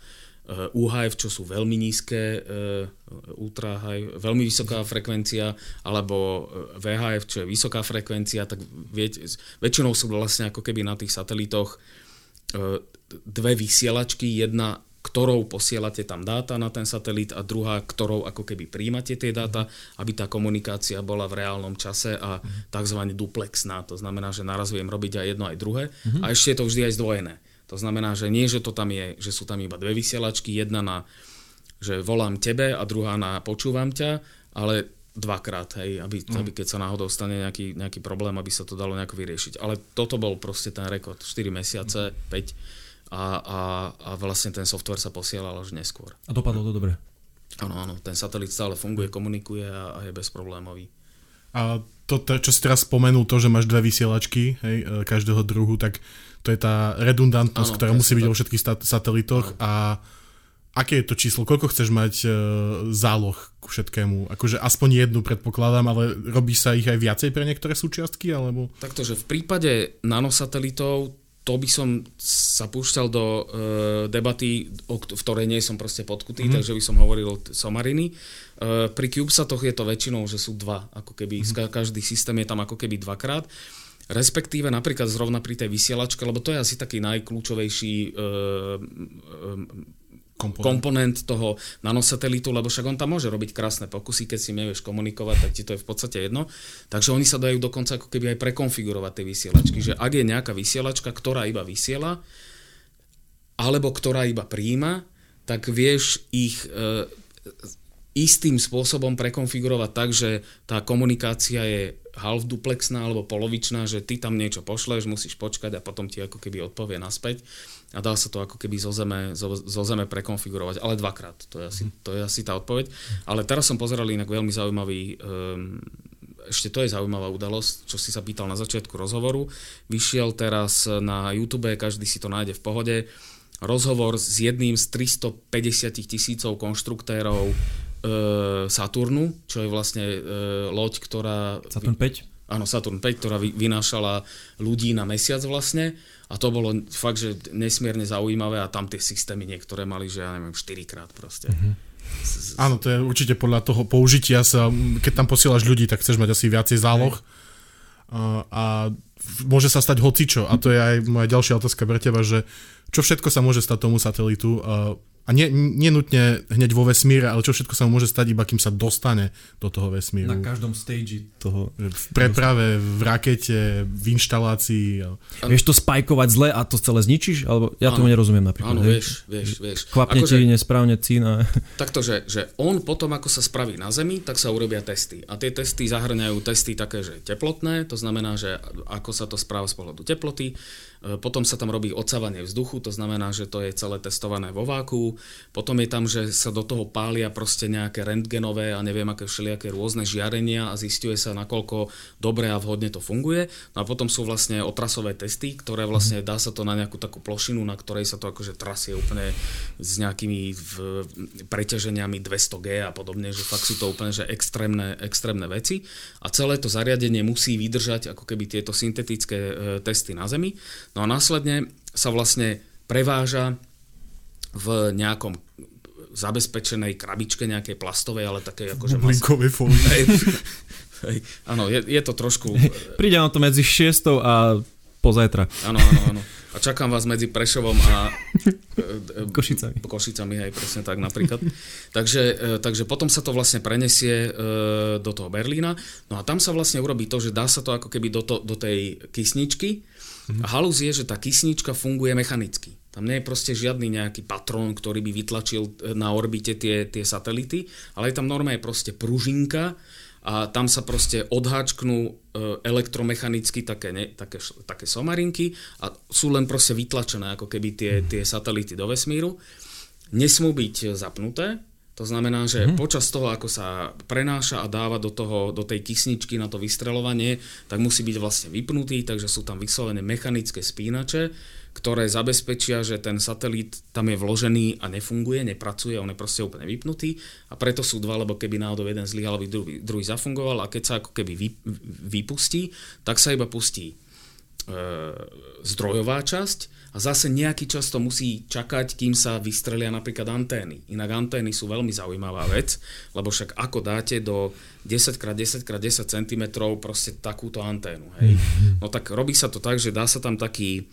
UHF, čo sú veľmi nízke, eh, ultra high, veľmi vysoká frekvencia, alebo eh, VHF, čo je vysoká frekvencia, tak viete, väčšinou sú vlastne ako keby na tých satelitoch eh, dve vysielačky, jedna ktorou posielate tam dáta na ten satelit a druhá, ktorou ako keby príjmate tie dáta, aby tá komunikácia bola v reálnom čase a tzv. duplexná. To znamená, že naraz viem robiť aj jedno, aj druhé. A ešte je to vždy aj zdvojené. To znamená, že nie, že to tam je, že sú tam iba dve vysielačky, jedna na, že volám tebe a druhá na počúvam ťa, ale dvakrát, hej, aby, mm. aby keď sa náhodou stane nejaký, nejaký problém, aby sa to dalo nejako vyriešiť. Ale toto bol proste ten rekord, 4 mesiace, mm. 5 a, a, a vlastne ten software sa posielal až neskôr. A dopadlo to dobre? Áno, áno, ten satelit stále funguje, komunikuje a, a je bezproblémový. A to, čo si teraz spomenul, to, že máš dve vysielačky, hej, e, každého druhu, tak to je tá redundantnosť, ano, ktorá musí byť vo všetkých stat- satelitoch ano. a aké je to číslo, koľko chceš mať e, záloh ku všetkému? Akože aspoň jednu predpokladám, ale robí sa ich aj viacej pre niektoré súčiastky? Alebo... Takto, že v prípade nanosatelitov to by som sa púšťal do e, debaty, o, v ktorej nie som proste podkutý, mm. takže by som hovoril somariny. E, pri CubeSatoch je to väčšinou, že sú dva, ako keby, mm. každý systém je tam ako keby dvakrát. Respektíve napríklad zrovna pri tej vysielačke, lebo to je asi taký najkľúčovejší e, e, komponent. komponent toho nanosatelitu, lebo však on tam môže robiť krásne pokusy, keď si nevieš komunikovať, tak ti to je v podstate jedno. Takže oni sa dajú dokonca ako keby aj prekonfigurovať tie vysielačky, že ak je nejaká vysielačka, ktorá iba vysiela, alebo ktorá iba príjima, tak vieš ich e, istým spôsobom prekonfigurovať tak, že tá komunikácia je half duplexná alebo polovičná, že ty tam niečo pošleš, musíš počkať a potom ti ako keby odpovie naspäť a dá sa to ako keby zo zeme, zo, zo zeme prekonfigurovať, ale dvakrát, to je, asi, to je asi tá odpoveď. Ale teraz som pozeral inak veľmi zaujímavý, um, ešte to je zaujímavá udalosť, čo si sa pýtal na začiatku rozhovoru. Vyšiel teraz na YouTube, každý si to nájde v pohode, rozhovor s jedným z 350 tisícov konštruktérov e, Saturnu, čo je vlastne e, loď, ktorá... Saturn 5? Áno, Saturn 5, ktorá vy, vynášala ľudí na mesiac vlastne. A to bolo fakt, že nesmierne zaujímavé a tam tie systémy niektoré mali, že ja neviem, 4 krát proste. Mm-hmm. Áno, to je určite podľa toho použitia sa, keď tam posielaš ľudí, tak chceš mať asi viacej záloh. A, a môže sa stať hocičo. A to je aj moja ďalšia otázka pre teba, že čo všetko sa môže stať tomu satelitu a nie, nenutne hneď vo vesmíre, ale čo všetko sa mu môže stať, iba kým sa dostane do toho vesmíru. Na každom stage toho. V preprave, v rakete, v inštalácii. Vieš to spajkovať zle a to celé zničíš? Alebo ja tomu nerozumiem napríklad. Áno, vieš, vieš, vieš. Kvapne ako ti nesprávne cína. Takto, že, že on potom, ako sa spraví na Zemi, tak sa urobia testy. A tie testy zahrňajú testy také, že teplotné, to znamená, že ako sa to správa z pohľadu teploty, potom sa tam robí odsávanie vzduchu, to znamená, že to je celé testované vo váku. Potom je tam, že sa do toho pália proste nejaké rentgenové a neviem aké všelijaké rôzne žiarenia a zistuje sa, nakoľko dobre a vhodne to funguje. No a potom sú vlastne otrasové testy, ktoré vlastne dá sa to na nejakú takú plošinu, na ktorej sa to akože trasie úplne s nejakými v, preťaženiami 200G a podobne, že fakt sú to úplne že extrémne, extrémne veci. A celé to zariadenie musí vydržať ako keby tieto syntetické e, testy na Zemi. No a následne sa vlastne preváža v nejakom zabezpečenej krabičke nejakej plastovej, ale také akože... Bublinkovej fólie. Áno, je, je to trošku... Príde na to medzi 6 a pozajtra. Áno, áno, áno. A čakám vás medzi Prešovom a e, e, Košicami. Košicami, hej, presne tak napríklad. takže, e, takže potom sa to vlastne prenesie do toho Berlína. No a tam sa vlastne urobí to, že dá sa to ako keby do, to, do tej kysničky, Mm-hmm. A halus je, že tá kysnička funguje mechanicky. Tam nie je proste žiadny nejaký patrón, ktorý by vytlačil na orbite tie, tie satelity, ale je tam normálne proste pružinka a tam sa proste odháčknú e, elektromechanicky také, ne, také, také somarinky a sú len proste vytlačené ako keby tie, tie satelity do vesmíru. nesmú byť zapnuté, to znamená, že hmm. počas toho, ako sa prenáša a dáva do, toho, do tej kysničky na to vystrelovanie, tak musí byť vlastne vypnutý, takže sú tam vyslovené mechanické spínače, ktoré zabezpečia, že ten satelit tam je vložený a nefunguje, nepracuje, on je proste úplne vypnutý a preto sú dva, lebo keby náhodou jeden zlyhal, aby druhý, druhý zafungoval a keď sa ako keby vy, vypustí, tak sa iba pustí e, zdrojová časť a zase nejaký čas to musí čakať, kým sa vystrelia napríklad antény. Inak antény sú veľmi zaujímavá vec, lebo však ako dáte do 10x10x10 cm proste takúto anténu. Hej? Mhm. No tak robí sa to tak, že dá sa tam taký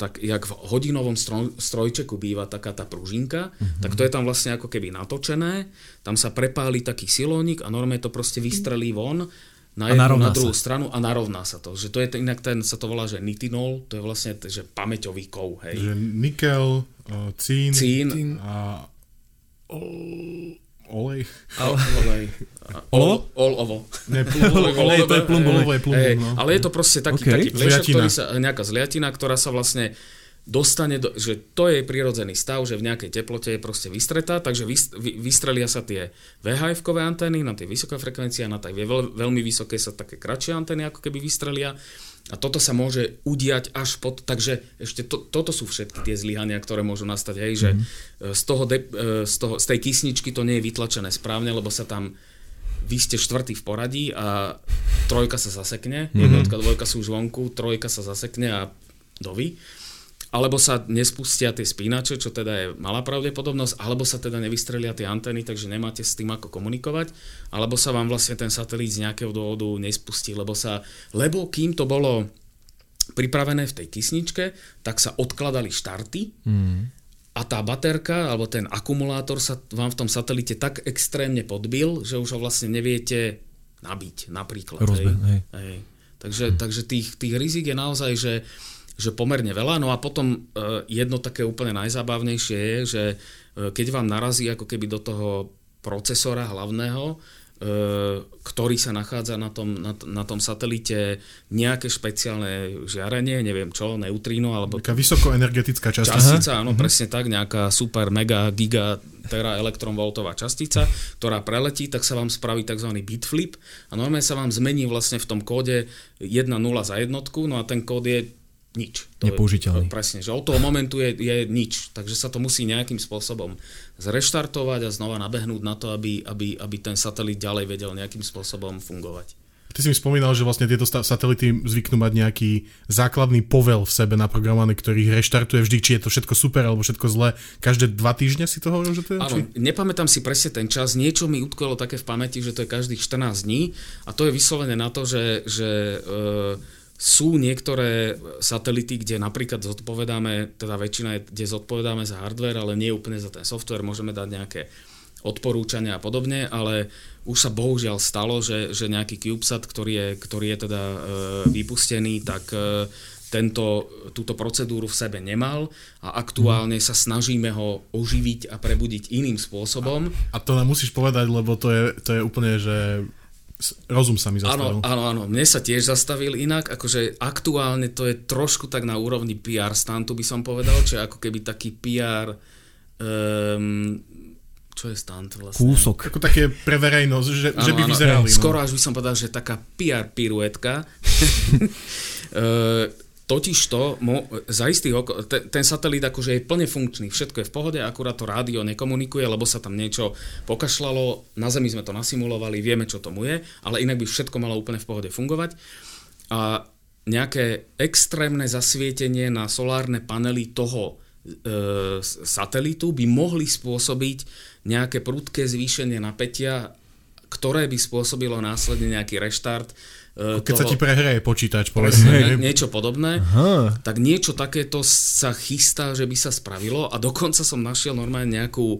tak jak v hodinovom stroj, strojčeku býva taká tá pružinka, mm-hmm. tak to je tam vlastne ako keby natočené, tam sa prepáli taký silónik a normálne to proste vystrelí von na jednu, na druhú sa. stranu a narovná sa to. Že to je inak ten, sa to volá, že nitinol, to je vlastne že pamäťový kov, hej. Že nikel, cín, cín, cín a olej. olej. Olovo? Olovo. Ne, olej, to je plumb, olovo je plumb. No. Ale je to proste taký, okay. taký plešak, ktorý sa, nejaká zliatina, ktorá sa vlastne dostane, do, že to je prirodzený stav, že v nejakej teplote je proste vystretá, takže vystrelia sa tie VHF-kové antény na tie vysoké frekvencie a na tej veľ, veľmi vysoké sa také kratšie antény ako keby vystrelia. A toto sa môže udiať až pod... Takže ešte to, toto sú všetky tie zlyhania, ktoré môžu nastať. Hej, mm-hmm. že z, toho de, e, z, toho, z tej kysničky to nie je vytlačené správne, lebo sa tam vy ste štvrtý v poradí a trojka sa zasekne, mm-hmm. jednotka, dvojka sú už vonku, trojka sa zasekne a dovi alebo sa nespustia tie spínače, čo teda je malá pravdepodobnosť, alebo sa teda nevystrelia tie antény, takže nemáte s tým ako komunikovať, alebo sa vám vlastne ten satelit z nejakého dôvodu nespustí, lebo sa, lebo kým to bolo pripravené v tej kysničke, tak sa odkladali štarty mm. a tá baterka alebo ten akumulátor sa vám v tom satelite tak extrémne podbil, že už ho vlastne neviete nabiť napríklad. Rozbe, hej. Hej. Takže, mm. takže tých, tých rizik je naozaj, že že pomerne veľa. No a potom e, jedno také úplne najzábavnejšie je, že e, keď vám narazí ako keby do toho procesora hlavného, e, ktorý sa nachádza na tom, na, na tom satelite nejaké špeciálne žiarenie, neviem čo, neutríno alebo... Taká vysokoenergetická častica. Častica, áno, uh-huh. presne tak, nejaká super mega giga tera elektronvoltová častica, ktorá preletí, tak sa vám spraví tzv. bitflip a normálne sa vám zmení vlastne v tom kóde 1.0 za jednotku, no a ten kód je nič. To Nepoužiteľný. Je, presne, že od toho momentu je, je nič. Takže sa to musí nejakým spôsobom zreštartovať a znova nabehnúť na to, aby, aby, aby ten satelit ďalej vedel nejakým spôsobom fungovať. Ty si mi spomínal, že vlastne tieto satelity zvyknú mať nejaký základný povel v sebe naprogramovaný, ktorý reštartuje vždy, či je to všetko super alebo všetko zlé. Každé dva týždne si to hovoril, že to je? Áno, či? nepamätám si presne ten čas. Niečo mi utkvelo také v pamäti, že to je každých 14 dní a to je vyslovené na to, že, že e, sú niektoré satelity, kde napríklad zodpovedáme, teda väčšina je, kde zodpovedáme za hardware, ale nie úplne za ten software, môžeme dať nejaké odporúčania a podobne, ale už sa bohužiaľ stalo, že, že nejaký CubeSat, ktorý je, ktorý je teda e, vypustený, tak e, tento, túto procedúru v sebe nemal a aktuálne sa snažíme ho oživiť a prebudiť iným spôsobom. A, a to nám musíš povedať, lebo to je, to je úplne, že rozum sa mi zastavil. Áno, áno, áno, mne sa tiež zastavil inak, akože aktuálne to je trošku tak na úrovni PR stantu by som povedal, čo je ako keby taký PR um, čo je stunt vlastne? Kúsok. Ako také pre verejnosť, že, ano, že by ano, vyzerali. No. Skoro až by som povedal, že taká PR piruetka. uh, Totiž to, mo, za istých oko, ten, ten satelit akože je plne funkčný, všetko je v pohode, akurát to rádio nekomunikuje, lebo sa tam niečo pokašľalo, na Zemi sme to nasimulovali, vieme, čo tomu je, ale inak by všetko malo úplne v pohode fungovať. A nejaké extrémne zasvietenie na solárne panely toho e, satelitu by mohli spôsobiť nejaké prudké zvýšenie napätia, ktoré by spôsobilo následne nejaký reštart keď toho, sa ti prehreje počítač, povedzme. Nie, niečo podobné. Aha. Tak niečo takéto sa chystá, že by sa spravilo a dokonca som našiel normálne nejakú e,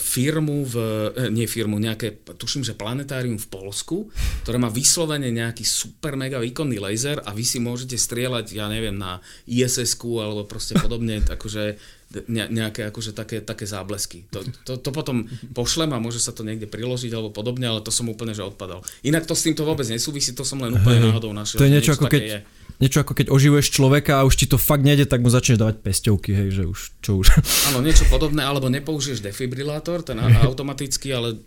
firmu v, e, nie firmu, nejaké, tuším, že planetárium v Polsku, ktoré má vyslovene nejaký super mega výkonný laser a vy si môžete strieľať, ja neviem, na iss alebo proste podobne, akože ne, nejaké akože také, také záblesky. To, to, to potom pošlem a môže sa to niekde priložiť alebo podobne, ale to som úplne že odpadal. Inak to s týmto vôbec nesúvisí, to som len úplne náhodou našiel. To je niečo, ako keď, je. niečo ako keď oživuješ človeka a už ti to fakt nejde, tak mu začneš dávať pesťovky, hej, že už, čo už. Áno, niečo podobné, alebo nepoužiješ defibrilátor, ten automaticky, ale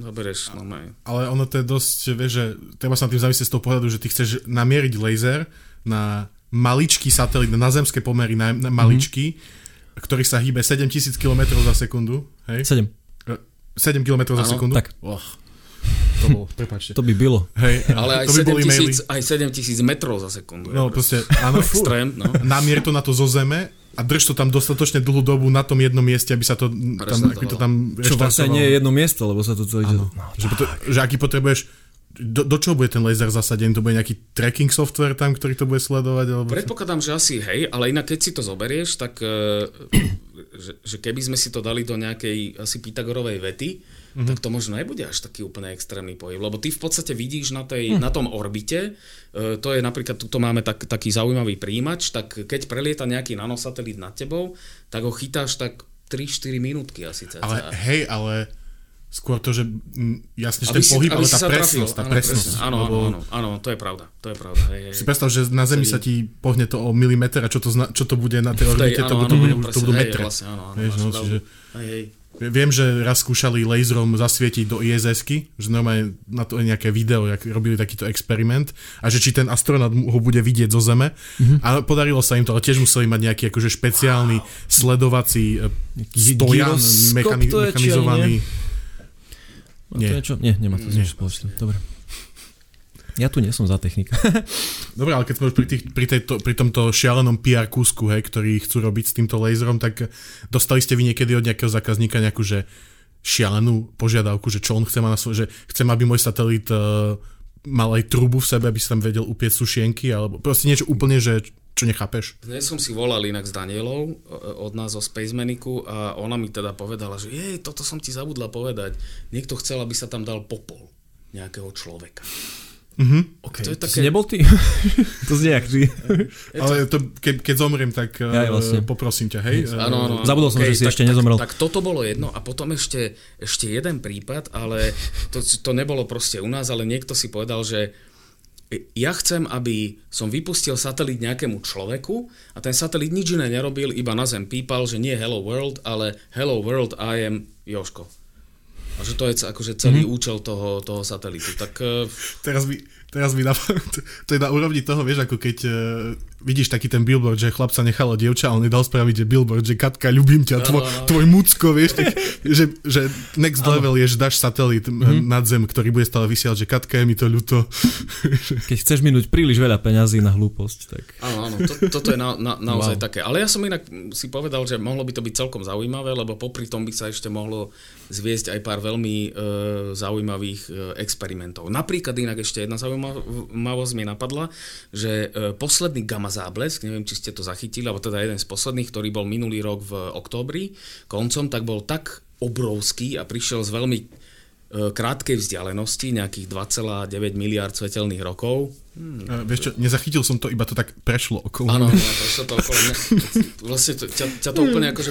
zoberieš, no maj. Ale ono to je dosť, vieš, že treba sa na tým zamyslieť z toho pohľadu, že ty chceš namieriť laser na maličký satelit, na zemské pomery, na, na maličký, mm-hmm. Ktorý sa hýbe 7000 km za sekundu. Hej? 7. 7 km za sekundu? tak. Oh, to bolo, prepáčte. To by bylo. Hej, Ale aj to by boli maily. 7000, aj 7000 metrov za sekundu. No proste, áno. Extrém, no. Namier to na to zo zeme a drž to tam dostatočne dlhú dobu na tom jednom mieste, aby sa to tam, Presne ako to to tam Čo vlastne nie je jedno miesto, lebo sa to celé... Áno. No, že, že aký potrebuješ do, do čoho bude ten laser zasadený? To bude nejaký tracking software tam, ktorý to bude sledovať? Alebo... Predpokladám, že asi hej, ale inak keď si to zoberieš, tak e, že, že keby sme si to dali do nejakej asi Pythagorovej vety, mm-hmm. tak to možno nebude až taký úplne extrémny pohyb, lebo ty v podstate vidíš na, tej, Hm. na tom orbite, e, to je napríklad, tuto máme tak, taký zaujímavý príjimač, tak keď prelieta nejaký nanosatelit nad tebou, tak ho chytáš tak 3-4 minútky asi cca. Ale hej, ale skôr to, že mm, jasne, že ten si- pohyb, ale tá presnosť, trafil. tá Áno, presnosť. Áno, áno, áno, áno, to je pravda, to je pravda. Hej, hej. Si predstav, že na Zemi Celý- sa ti pohne to o milimeter a čo to, zna, čo to bude na tej orbite, to, to, áno, to budú hej, metre. Vlastne, áno, áno, Vieš, no, pravdu. čiže Hej, hej. Viem, že raz skúšali laserom zasvietiť do ISS-ky, že normálne na to je nejaké video, jak robili takýto experiment a že či ten astronaut ho bude vidieť zo Zeme. Mhm. A podarilo sa im to, ale tiež museli mať nejaký akože špeciálny sledovací e, stojan mechani- to je, Nie. to niečo? Nie, nemá to Nie. spoločné. Dobre. Ja tu nie som za technika. Dobre, ale keď sme už pri, tých, pri, tejto, pri tomto šialenom PR kúsku, hej, ktorý chcú robiť s týmto laserom, tak dostali ste vy niekedy od nejakého zákazníka nejakú, že šialenú požiadavku, že čo on chce mať na svoj, že chcem, aby môj satelit uh, mal aj trubu v sebe, aby si tam vedel upieť sušienky, alebo proste niečo úplne, že čo nechápeš. Dnes som si volal inak s Danielou e, od nás zo Spacemaniku a ona mi teda povedala, že jej, toto som ti zabudla povedať. Niekto chcel, aby sa tam dal popol nejakého človeka. Mhm. Okay, to je To také... si nebol ty? to znie jak ty. Ale to, ke, keď zomriem, tak uh, Ja, vlastne. poprosím ťa, hej. Áno, áno, áno. Zabudol som, že si tak, ešte nezomrel. Tak, tak toto bolo jedno a potom ešte, ešte jeden prípad, ale to, to nebolo proste u nás, ale niekto si povedal, že ja chcem, aby som vypustil satelit nejakému človeku a ten satelit nič iné nerobil, iba na zem pípal, že nie Hello World, ale Hello World, I am Joško. A že to je akože celý mm-hmm. účel toho, toho satelitu. Tak eh, Teraz by, teraz by na, to je na úrovni toho, vieš, ako keď uh, vidíš taký ten billboard, že chlapca nechalo dievča a on nedal spraviť, že billboard, že Katka, ľubím ťa, áno. tvoj mucko, vieš, tak, že, že next level je, že dáš satelit mm-hmm. nad zem, ktorý bude stále vysielať, že Katka, je mi to ľúto. Keď chceš minúť príliš veľa peňazí na hlúposť, tak... Áno, áno, to, toto je na, na, naozaj Wow. také. Ale ja som inak si povedal, že mohlo by to byť celkom zaujímavé, lebo popri tom by sa ešte mohlo zviesť aj pár veľmi e, zaujímavých e, experimentov. Napríklad inak ešte jedna zaujímavosť mi napadla, že e, posledný gamma záblesk, neviem, či ste to zachytili, alebo teda jeden z posledných, ktorý bol minulý rok v októbri, koncom, tak bol tak obrovský a prišiel z veľmi e, krátkej vzdialenosti, nejakých 2,9 miliard svetelných rokov, Uh, vieš čo, nezachytil som to, iba to tak prešlo okolo. Áno, prečo to okolo mňa. Vlastne to, ťa, ťa to úplne akože...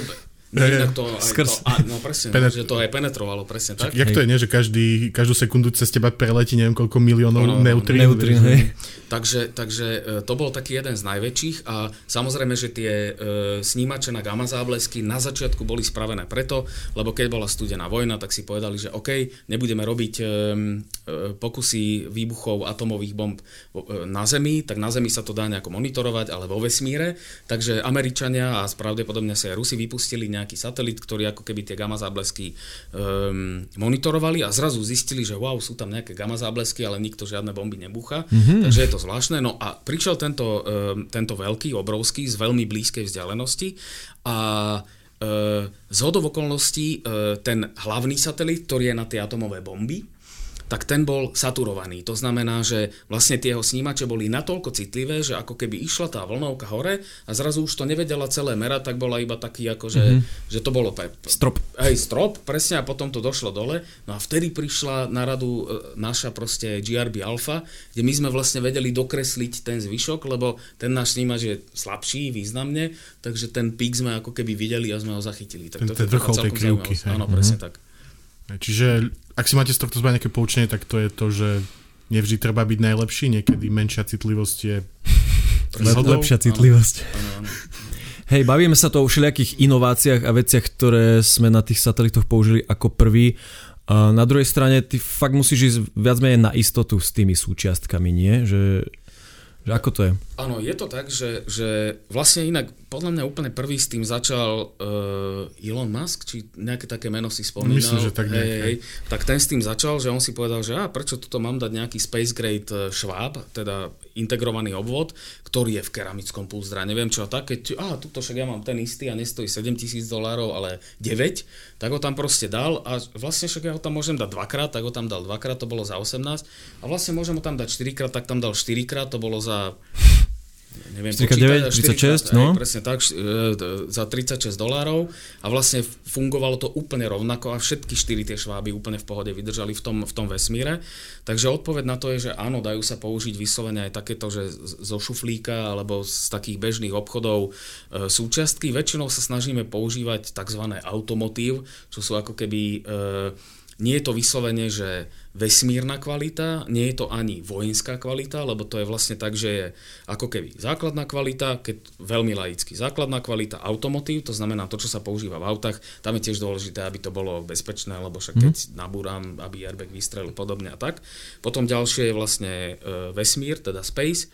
Inak to aj Skrz. to, a, no presne, Penet- že to aj penetrovalo, presne tak. Jak to je, nie? že každý, každú sekundu cez teba preletí neviem koľko miliónov áno, neutrín. Neutrín, hej. Takže, takže e, to bol taký jeden z najväčších a samozrejme, že tie e, snímače na gamma záblesky na začiatku boli spravené preto, lebo keď bola studená vojna, tak si povedali, že OK, nebudeme robiť e, e, pokusy výbuchov atomových bomb e, na Zemi, tak na Zemi sa to dá nejako monitorovať, ale vo vesmíre. Takže Američania a pravdepodobne sa aj Rusi vypustili nejaký satelit, ktorý ako keby tie gamma záblesky um, monitorovali a zrazu zistili, že wow, sú tam nejaké gamma záblesky, ale nikto žiadne bomby nebúcha. Mm-hmm. Takže je to zvláštne. No a prišiel tento, um, tento veľký, obrovský, z veľmi blízkej vzdialenosti a uh, z hodov okolností ten hlavný satelit, ktorý je na tie atomové bomby, tak ten bol saturovaný. To znamená, že vlastne tie jeho snímače boli natoľko citlivé, že ako keby išla tá vlnovka hore a zrazu už to nevedela celé merať, tak bola iba taký ako, že, mm-hmm. že to bolo pe- Strop. Hej, strop, presne, a potom to došlo dole. No a vtedy prišla na radu e, naša proste GRB Alpha, kde my sme vlastne vedeli dokresliť ten zvyšok, lebo ten náš snímač je slabší významne, takže ten pík sme ako keby videli a sme ho zachytili. Tak Ten- to ten je vrchol tej krivky. Áno, presne tak. Čiže ak si máte z tohto zbať nejaké poučenie, tak to je to, že nevždy treba byť najlepší, niekedy menšia citlivosť je lepšia citlivosť. Áno, áno. Hej, bavíme sa to o všelijakých inováciách a veciach, ktoré sme na tých satelitoch použili ako prvý. Na druhej strane ty fakt musíš ísť viac menej na istotu s tými súčiastkami, nie? Že, že ako to je? Áno, je to tak, že, že vlastne inak podľa mňa úplne prvý s tým začal uh, Elon Musk, či nejaké také meno si spomínal. Myslím, že tak hej, hej, Tak ten s tým začal, že on si povedal, že a prečo tuto mám dať nejaký space grade e, šváb, teda integrovaný obvod, ktorý je v keramickom púzdra. Neviem čo, tak keď, a tuto však ja mám ten istý a nestojí 7 tisíc dolárov, ale 9, tak ho tam proste dal a vlastne však ja ho tam môžem dať dvakrát, tak ho tam dal dvakrát, to bolo za 18 a vlastne môžem ho tam dať 4 krát, tak tam dal 4 krát, to bolo za neviem 49, 36, no. Aj, presne tak, e, za 36 dolárov a vlastne fungovalo to úplne rovnako a všetky štyri tie šváby úplne v pohode vydržali v tom, v tom vesmíre. Takže odpoveď na to je, že áno, dajú sa použiť vyslovene aj takéto, že zo šuflíka alebo z takých bežných obchodov e, súčiastky. Väčšinou sa snažíme používať tzv. automotív, čo sú ako keby e, nie je to vyslovene, že vesmírna kvalita, nie je to ani vojenská kvalita, lebo to je vlastne tak, že je ako keby základná kvalita, keď veľmi laicky, základná kvalita automotív, to znamená to, čo sa používa v autách, tam je tiež dôležité, aby to bolo bezpečné, lebo však keď mm. nabúram, aby airbag vystrelil podobne a tak. Potom ďalšie je vlastne e, vesmír, teda space,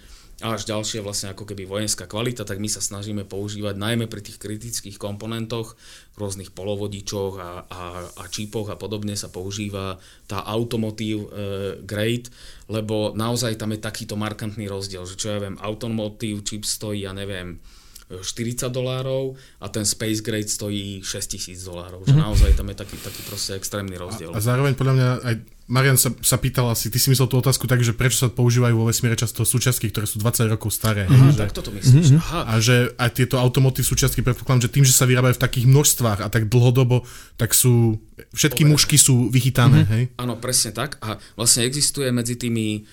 a až ďalšie vlastne ako keby vojenská kvalita, tak my sa snažíme používať najmä pri tých kritických komponentoch, rôznych polovodičoch a, a, a čípoch a podobne sa používa tá automotív e, grade, lebo naozaj tam je takýto markantný rozdiel, že čo ja viem, automotív čip stojí, ja neviem, 40 dolárov a ten Space Grade stojí 6000 dolárov. Že mhm. naozaj tam je taký, taký proste extrémny rozdiel. A, a zároveň podľa mňa aj Marian sa, sa pýtal asi, ty si myslel tú otázku tak, že prečo sa používajú vo vesmíre často súčiastky, ktoré sú 20 rokov staré. Aha, že, tak toto myslíš. Mm-hmm. Aha. A že aj tieto automoty súčiastky, predpokladám, že tým, že sa vyrábajú v takých množstvách a tak dlhodobo, tak sú, všetky Dobre. mužky sú vychytané, mm-hmm. hej? Áno, presne tak. A vlastne existuje medzi tými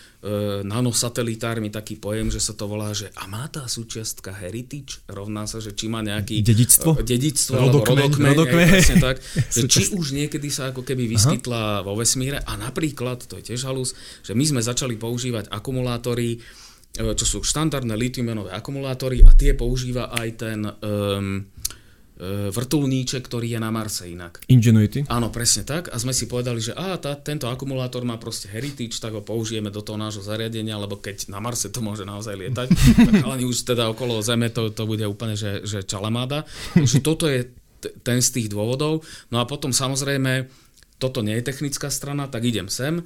nanosatelitármi taký pojem, že sa to volá, že a má tá súčiastka heritage, rovná sa, že či má nejaký... E, rodokmeň, alebo rodokmeň, rodokmeň. Hej, presne tak. že či už niekedy sa ako keby vyskytla Aha. vo vesmíre a napríklad, to je tiež halus, že my sme začali používať akumulátory, e, čo sú štandardné litiumenové akumulátory a tie používa aj ten um, vrtulníček, ktorý je na Marse inak. Ingenuity? Áno, presne tak. A sme si povedali, že á, tá, tento akumulátor má proste heritage, tak ho použijeme do toho nášho zariadenia, lebo keď na Marse to môže naozaj lietať, tak ale už teda okolo Zeme to, to bude úplne, že, že čalamáda. Takže toto je t- ten z tých dôvodov. No a potom samozrejme toto nie je technická strana, tak idem sem. E,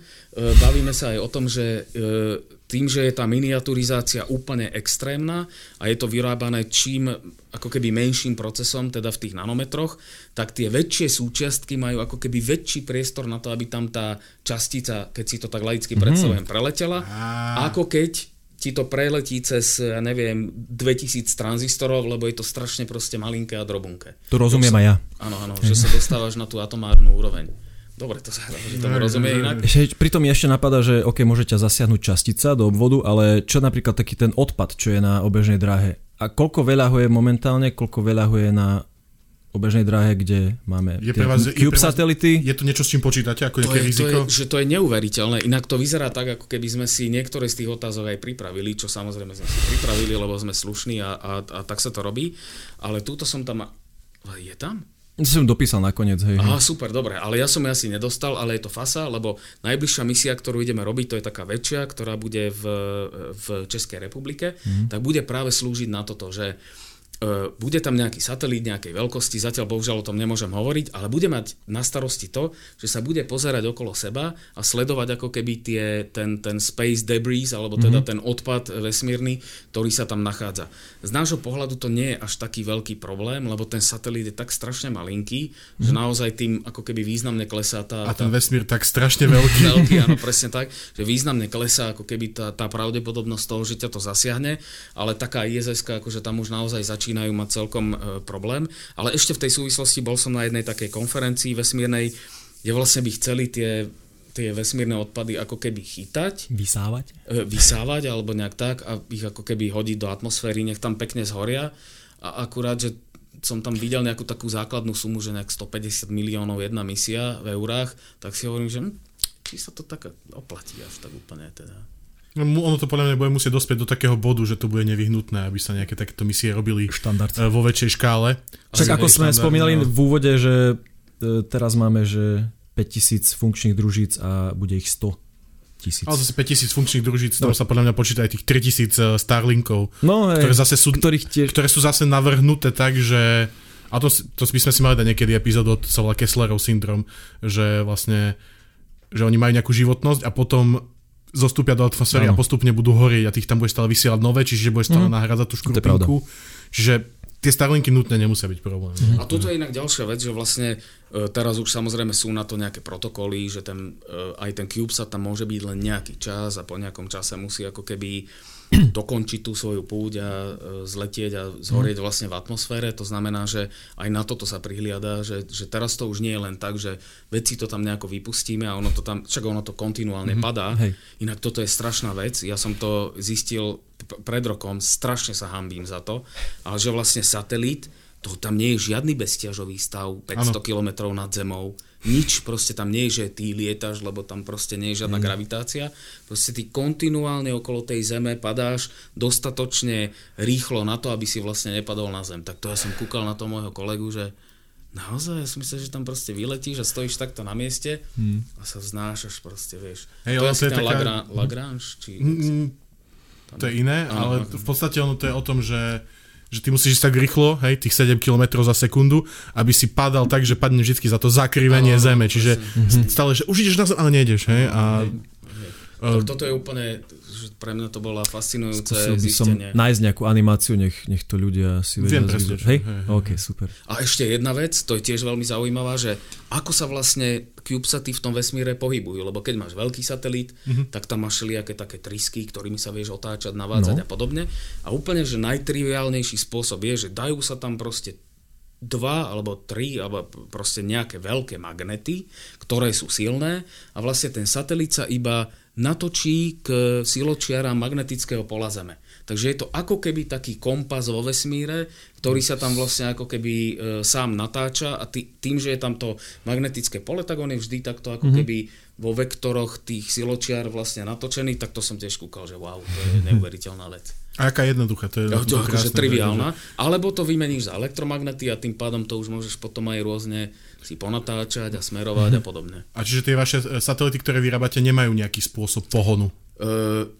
bavíme sa aj o tom, že e, tým, že je tá miniaturizácia úplne extrémna a je to vyrábané čím ako keby menším procesom, teda v tých nanometroch, tak tie väčšie súčiastky majú ako keby väčší priestor na to, aby tam tá častica, keď si to tak laicky mhm. predstavujem, preletela, ako keď ti to preletí cez, ja neviem, 2000 tranzistorov, lebo je to strašne proste malinké a drobunké. To rozumiem aj ja. Áno, áno, že sa dostávaš na tú atomárnu úroveň. Dobre, to sa že tomu rozumie inak. Pritom mi ešte napadá, že OK, môže ťa zasiahnuť častica do obvodu, ale čo napríklad taký ten odpad, čo je na obežnej dráhe? A koľko veľa ho je momentálne, koľko veľa ho je na obežnej dráhe, kde máme je pre vás, Cube je satelity. Je to niečo, s čím počítate, ako nejaké je, riziko? To je, že to je neuveriteľné. Inak to vyzerá tak, ako keby sme si niektoré z tých otázok aj pripravili, čo samozrejme sme si pripravili, lebo sme slušní a, a, a tak sa to robí. Ale túto som tam... Je tam? Som dopísal nakoniec, hej. Aha, super, dobre, ale ja som ja asi nedostal, ale je to fasa, lebo najbližšia misia, ktorú ideme robiť, to je taká väčšia, ktorá bude v, v Českej republike, mm. tak bude práve slúžiť na toto, že E, bude tam nejaký satelít nejakej veľkosti, zatiaľ bohužiaľ o tom nemôžem hovoriť, ale bude mať na starosti to, že sa bude pozerať okolo seba a sledovať ako keby tie, ten, ten space debris, alebo teda mm-hmm. ten odpad vesmírny, ktorý sa tam nachádza. Z nášho pohľadu to nie je až taký veľký problém, lebo ten satelít je tak strašne malinký, mm-hmm. že mhm. naozaj tým ako keby významne klesá tá... A ten tá, vesmír tak strašne veľký. veľký, áno, presne tak, že významne klesá ako keby tá, tá pravdepodobnosť toho, že ťa to zasiahne, ale taká ISS, akože tam už naozaj začína začínajú mať celkom e, problém. Ale ešte v tej súvislosti bol som na jednej takej konferencii vesmírnej, kde vlastne by chceli tie tie vesmírne odpady ako keby chytať. Vysávať? E, vysávať, alebo nejak tak a ich ako keby hodiť do atmosféry, nech tam pekne zhoria. A akurát, že som tam videl nejakú takú základnú sumu, že nejak 150 miliónov jedna misia v eurách, tak si hovorím, že hm, či sa to tak oplatí až tak úplne teda. No, ono to podľa mňa bude musieť dospieť do takého bodu, že to bude nevyhnutné, aby sa nejaké takéto misie robili Štandard. e, vo väčšej škále. Však ako sme spomínali no. v úvode, že e, teraz máme, že 5000 funkčných družíc a bude ich 100 tisíc. Ale zase 5000 funkčných družíc, tam sa podľa mňa počíta aj tých 3000 Starlinkov, No, hej, ktoré, zase sú, ktorých tiež... ktoré sú zase navrhnuté tak, že a to, to by sme si mali dať niekedy epizódu, sa volá Kesslerov syndrom, že vlastne že oni majú nejakú životnosť a potom zostúpia do atmosféry Áno. a postupne budú horieť a tých tam bude stále vysielať nové, čiže bude stále Mhm. nahrádzať tú škrupinku. Čiže tie Starlinky nutne nemusia byť problém. Mhm. A toto je inak ďalšia vec, že vlastne e, teraz už samozrejme sú na to nejaké protokoly, že ten, e, aj ten CubeSat tam môže byť len nejaký čas a po nejakom čase musí ako keby dokončiť tú svoju púť a e, zletieť a zhorieť vlastne v atmosfére. To znamená, že aj na toto sa prihliada, že, že teraz to už nie je len tak, že veci to tam nejako vypustíme a ono to tam, však ono to kontinuálne mm-hmm. padá. Hej. Inak toto je strašná vec. Ja som to zistil pred rokom, strašne sa hambím za to, ale že vlastne satelit, to tam nie je žiadny bezťažový stav 500 Áno. km nad zemou. Nič, proste tam nie je, že ty lietaš, lebo tam proste nie je žiadna gravitácia. Proste ty kontinuálne okolo tej zeme padáš dostatočne rýchlo na to, aby si vlastne nepadol na zem. Tak to ja som kúkal na to môjho kolegu, že naozaj, ja si myslím, že tam proste vyletíš a stojíš takto na mieste a sa vznášaš proste, vieš. Hej, to je asi ten taká- Lagrange, Lagrange, či... Mm, to je iné, ale v podstate ono to je o tom, že že ty musíš ísť tak rýchlo, hej, tých 7 km za sekundu, aby si padal tak, že padne vždy za to zakrivenie zeme, čiže stále, že už ideš na zem, ale nejdeš, hej, a Tak toto je úplne, že pre mňa to bola fascinujúce Skúsil by som zistenie. nájsť nejakú animáciu, nech, nech to ľudia si vedia Viem presne, Hej? hej, hej, OK, super. A ešte jedna vec, to je tiež veľmi zaujímavá, že ako sa vlastne CubeSaty v tom vesmíre pohybujú, lebo keď máš veľký satelít, mm-hmm. tak tam máš všelijaké také trysky, ktorými sa vieš otáčať, navádzať No. a podobne. A úplne, že najtriviálnejší spôsob je, že dajú sa tam proste dva alebo tri, alebo proste nejaké veľké magnety, ktoré sú silné a vlastne ten satelit sa iba natočí k siločiarám magnetického pola Zeme. Takže je to ako keby taký kompas vo vesmíre, ktorý sa tam vlastne ako keby e, sám natáča a tý, tým, že je tam to magnetické pole, tak on je vždy takto ako mm-hmm. keby vo vektoroch tých siločiar vlastne natočený, tak to som tiež kúkal, že wow, to je neuveriteľná vec. a aká jednoduchá, to je No, to akože triviálna. Alebo to vymeníš za elektromagnety a tým pádom to už môžeš potom aj rôzne si ponatáčať a smerovať a podobne. A čiže tie vaše e, satelity, ktoré vyrábate, nemajú nejaký spôsob pohonu. Uh,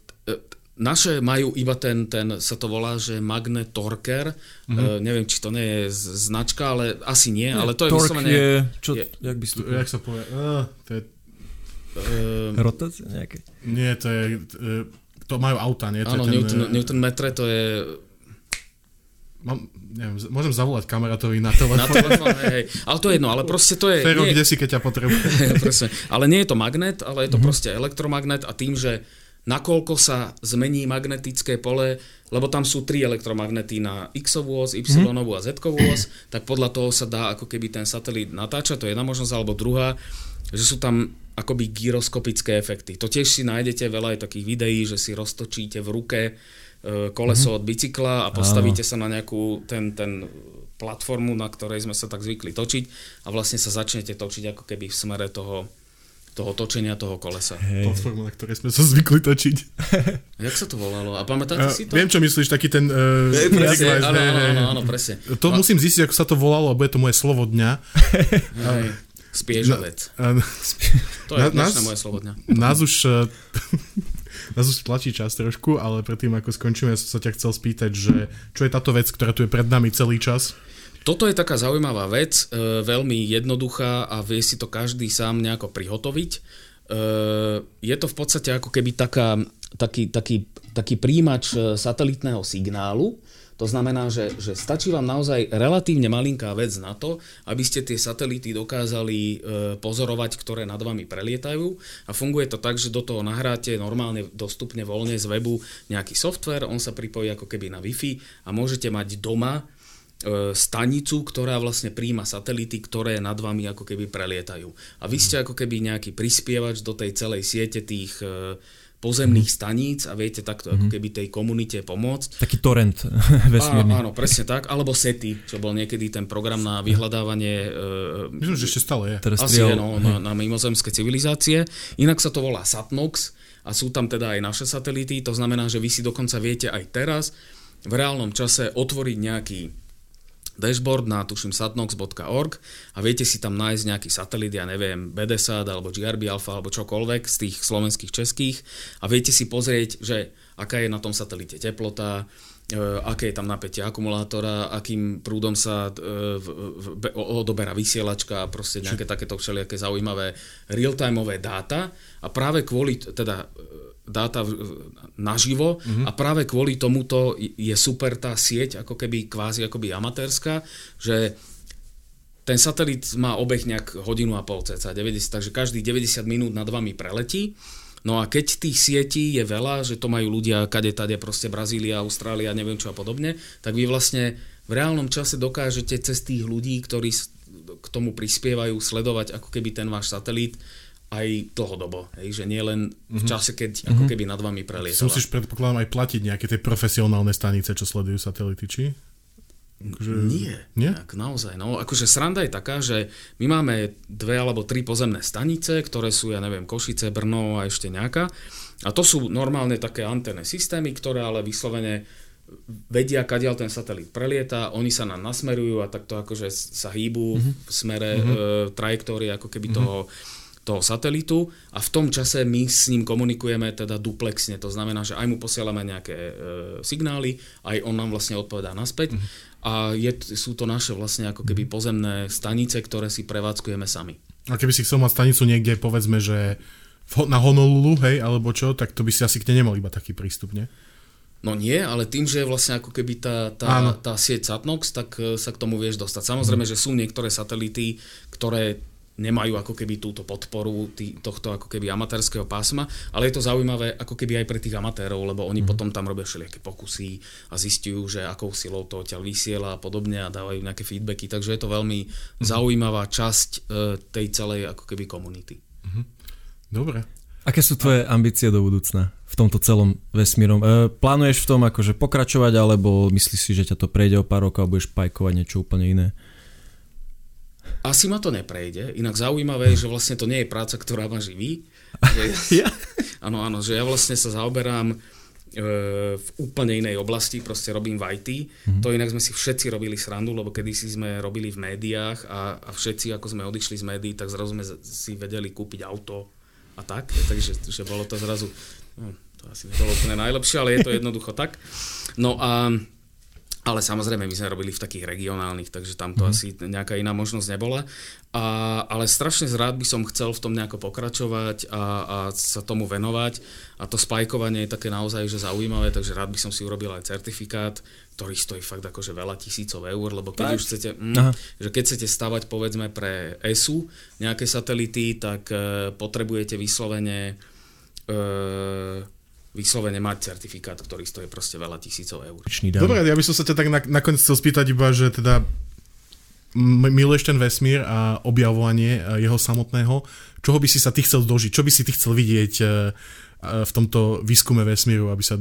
naše majú iba ten, ten, sa to volá, že Magnet Torker. Mm-hmm. Uh, neviem, či to nie je značka, ale asi nie, ale to je Torque vyslovene... je, čo, je- jak by si to jak sa povie? Uh, to je, Uh, Rotácia nejaké? nie, to je... Uh, to majú auta, nie? To áno, je ten, Newton, e, Newton metre to je Mám, neviem, z- môžem zavolať kamarátovi na na telefón. telefón, hej, hej. Ale to je jedno, ale proste to je... Fero, nie- kde si, keď ťa potrebujem? Presne. Ale nie je to magnet, ale je to mm-hmm. proste elektromagnet a tým, že nakoľko sa zmení magnetické pole, lebo tam sú tri elektromagnety na X-ovú os, Y-ovú a Z-ovú os, tak podľa toho sa dá ako keby ten satelit natáčať, to je jedna možnosť, alebo druhá, že sú tam akoby gyroskopické efekty. To tiež si nájdete veľa aj takých videí, že si roztočíte v ruke e, koleso od bicykla a postavíte sa na nejakú ten, ten platformu, na ktorej sme sa tak zvykli točiť a vlastne sa začnete točiť ako keby v smere toho, toho točenia toho kolesa. Platformu, na ktorej sme sa zvykli točiť. Jak sa to volalo? A pamätáte Uh, si to? viem, čo myslíš, taký ten... Uh, Presne, áno, áno, áno, hej. áno, presne. To musím zistiť, ako sa to volalo, a bude to moje slovo dňa. Hej, Spiežovec. A- To je na- dnešné nás- moje slovo dňa. Nás už, eh, nás už tlačí čas trošku, ale predtým, ako skončíme, ja som sa ťa chcel spýtať, že čo je táto vec, ktorá tu je pred nami celý čas? Toto je taká zaujímavá vec, e, veľmi jednoduchá a vie si to každý sám nejako prihotoviť. E, je to v podstate ako keby taká, taký, taký, taký príjimač e, satelitného signálu. To znamená, že, že stačí vám naozaj relatívne malinká vec na to, aby ste tie satelity dokázali e, pozorovať, ktoré nad vami prelietajú. A funguje to tak, že do toho nahráte normálne dostupne voľne z webu nejaký software, on sa pripojí ako keby na Wi-Fi a môžete mať doma e, stanicu, ktorá vlastne príjma satelity, ktoré nad vami ako keby prelietajú. A vy ste ako keby nejaký prispievač do tej celej siete tých e, pozemných staníc a viete takto ako keby tej komunite pomôcť. Taký torrent vesmírny. Áno, áno, presne tak. Alebo SETI, čo bol niekedy ten program na vyhľadávanie e, Myslím, že ešte stále je. asi je, no, na, na mimozemské civilizácie. Inak sa to volá Satnox a sú tam teda aj naše satelity, to znamená, že vy si dokonca viete aj teraz v reálnom čase otvoriť nejaký dashboard na tuším satnox.org a viete si tam nájsť nejaký satelit, ja neviem, BDSAT alebo GRB Alpha alebo čokoľvek z tých slovenských českých a viete si pozrieť, že aká je na tom satelite teplota, e, aké je tam napätie akumulátora, akým prúdom sa e, odoberá vysielačka a proste nejaké takéto všelijaké zaujímavé real-timeové dáta. A práve kvôli, teda dáta naživo uh-huh. a práve kvôli tomuto je super tá sieť, ako keby kvázi akoby amatérska, že ten satelit má obeh nejak hodinu a pol cca 90, takže každých 90 minút nad vami preletí. No a keď tých sietí je veľa, že to majú ľudia kade tade, proste Brazília, Austrália, neviem čo a podobne, tak vy vlastne v reálnom čase dokážete cez tých ľudí, ktorí k tomu prispievajú, sledovať ako keby ten váš satelit aj dlhodobo, hej, že nie len v mhm. čase, keď mm-hmm. ako keby nad vami prelietala. Musíš predpokladám aj platiť nejaké tie profesionálne stanice, čo sledujú satelity, či? Akože... Nie, Nie? Tak, naozaj. No, akože sranda je taká, že my máme dve alebo tri pozemné stanice, ktoré sú, ja neviem, Košice, Brno a ešte nejaká. A to sú normálne také anténne systémy, ktoré ale vyslovene vedia, kadiaľ ten satelit prelieta, oni sa nám nasmerujú a takto akože sa hýbu mm-hmm. v smere mm-hmm. e, trajektórie ako keby mm-hmm. toho toho satelitu a v tom čase my s ním komunikujeme teda duplexne, to znamená, že aj mu posielame nejaké e, signály, aj on nám vlastne odpovedá naspäť mm-hmm. a je, sú to naše vlastne ako keby pozemné stanice, ktoré si prevádzkujeme sami. A keby si chcel mať stanicu niekde, povedzme, že na Honolulu, hej, alebo čo, tak to by si asi k nemal iba taký prístup, nie? No nie, ale tým, že je vlastne ako keby tá, tá, tá sieť Satnox, tak e, sa k tomu vieš dostať. Samozrejme, mm. že sú niektoré satelity, ktoré nemajú ako keby túto podporu tý, tohto ako keby amatérskeho pásma, ale je to zaujímavé ako keby aj pre tých amatérov, lebo oni mm. potom tam robia všelijaké pokusy a zistujú, že akou silou to odtiaľ vysiela a podobne a dávajú nejaké feedbacky, takže je to veľmi mm. zaujímavá časť e, tej celej ako keby komunity. Mm. Dobre. Aké sú tvoje ambície do budúcna v tomto celom vesmírom? E, plánuješ v tom akože pokračovať, alebo myslíš si, že ťa to prejde o pár rokov a budeš pajkovať niečo úplne iné? Asi ma to neprejde, inak zaujímavé je, že vlastne to nie je práca, ktorá ma živí. Áno, áno, že ja vlastne sa zaoberám e, v úplne inej oblasti, proste robím v IT. Mm-hmm. To inak sme si všetci robili srandu, lebo kedysi sme robili v médiách a, a všetci, ako sme odišli z médií, tak zrazu sme si vedeli kúpiť auto a tak. Takže že bolo to zrazu, no, to asi nebolo úplne najlepšie, ale je to jednoducho tak. No a ale samozrejme, my sme robili v takých regionálnych, takže tam to mm. asi nejaká iná možnosť nebola. A, ale strašne zrád by som chcel v tom nejako pokračovať a, a sa tomu venovať. A to spajkovanie je také naozaj že zaujímavé, takže rád by som si urobil aj certifikát, ktorý stojí fakt akože veľa tisícov eur, lebo keď tak. už chcete, mm, že keď chcete stavať povedzme pre ESU nejaké satelity, tak e, potrebujete vyslovene e, vyslovene mať certifikát, ktorý stojí proste veľa tisícov eur. Dobre, ja by som sa ťa tak nakoniec chcel spýtať iba, že teda miluješ ten vesmír a objavovanie e, jeho samotného. Čoho by si sa ty chcel dožiť? Čo by si ty chcel vidieť e, e, v tomto výskume vesmíru, aby sa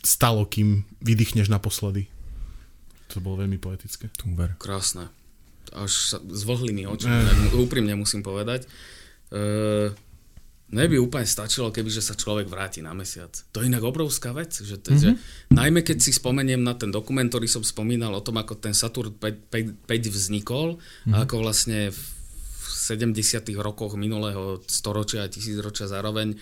stalo, kým vydýchneš naposledy? To bolo veľmi poetické. Tumber. Krásne. Až sa zvlhli mi oči, eh. úprimne musím povedať. Uh, Mne by úplne stačilo, keby že sa človek vráti na mesiac. To je inak obrovská vec. Že to, mm-hmm. že, najmä keď si spomeniem na ten dokument, ktorý som spomínal o tom, ako ten Saturn 5, 5, 5 vznikol mm-hmm. a ako vlastne v 70. rokoch minulého storočia a tisícročia zároveň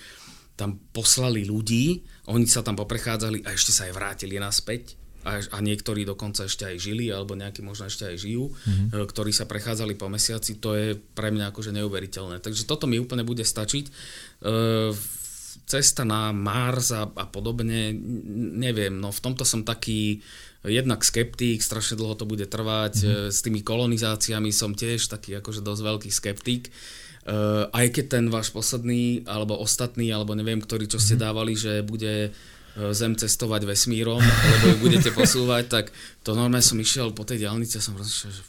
tam poslali ľudí, oni sa tam poprechádzali a ešte sa aj vrátili naspäť a, a niektorí dokonca ešte aj žili, alebo nejakí možno ešte aj žijú, mm-hmm. ktorí sa prechádzali po mesiaci, to je pre mňa akože neuveriteľné. Takže toto mi úplne bude stačiť. E, cesta na Mars a, a podobne, neviem, no v tomto som taký jednak skeptík, strašne dlho to bude trvať, mm-hmm. s tými kolonizáciami som tiež taký akože dosť veľký skeptík. Uh, aj keď ten váš posledný, alebo ostatný, alebo neviem, ktorý čo ste mhm. dávali, že bude E, zem cestovať vesmírom, lebo ju budete posúvať, tak to normálne som išiel po tej diálnici a som rozmýšľal, že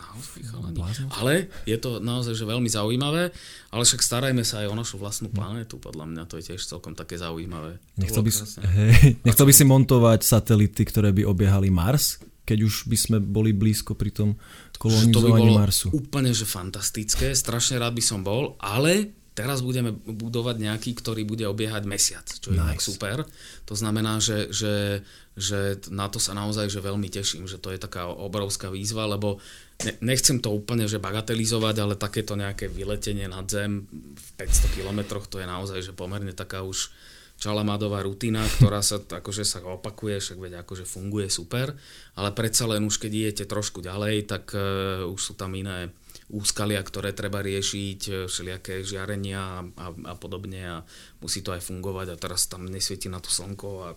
Naozaj, chalani. Ale je to naozaj že veľmi zaujímavé, ale však starajme sa aj o našu vlastnú planétu, podľa mňa to je tiež celkom také zaujímavé. Nechcel by, hej, nechcel by si montovať satelity, ktoré by obiehali Mars, keď už by sme boli blízko pri tom kolonizovaní Marsu. úplne že fantastické, strašne rád by som bol, ale teraz budeme budovať nejaký, ktorý bude obiehať mesiac, čo je nice. super. To znamená, že, že, že na to sa naozaj že veľmi teším, že to je taká obrovská výzva, lebo nechcem to úplne že bagatelizovať, ale takéto nejaké vyletenie nad zem v 500 kilometroch, to je naozaj že pomerne taká už čalamadová rutina, ktorá sa akože sa opakuje, však veď akože funguje super, ale predsa len už keď idete trošku ďalej, tak uh, už sú tam iné úskalia, ktoré treba riešiť, e, všelijaké žiarenia a, a, a podobne a musí to aj fungovať a teraz tam nesvieti na to slnko a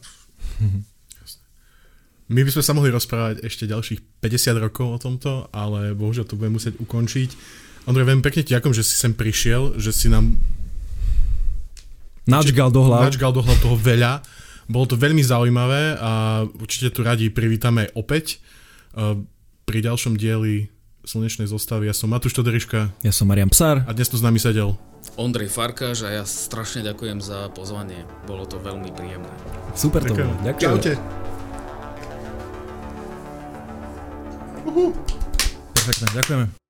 My by sme sa mohli rozprávať ešte ďalších 50 rokov o tomto, ale bohužiaľ to budeme musieť ukončiť. Ondrej, veľmi pekne ti ďakujem, že si sem prišiel, že si nám načgal do hlav. Načgal do hlav toho veľa. Bolo to veľmi zaujímavé a určite tu radi privítame opäť uh, pri ďalšom dieli slnečnej zostavy. Ja som Matúš Todoriška. Ja som Marian Psár. A dnes tu s nami sedel Ondrej Farkáš a ja strašne ďakujem za pozvanie. Bolo to veľmi príjemné. Super to bolo. Ďakujem. Čaute. Perfektne, ďakujeme.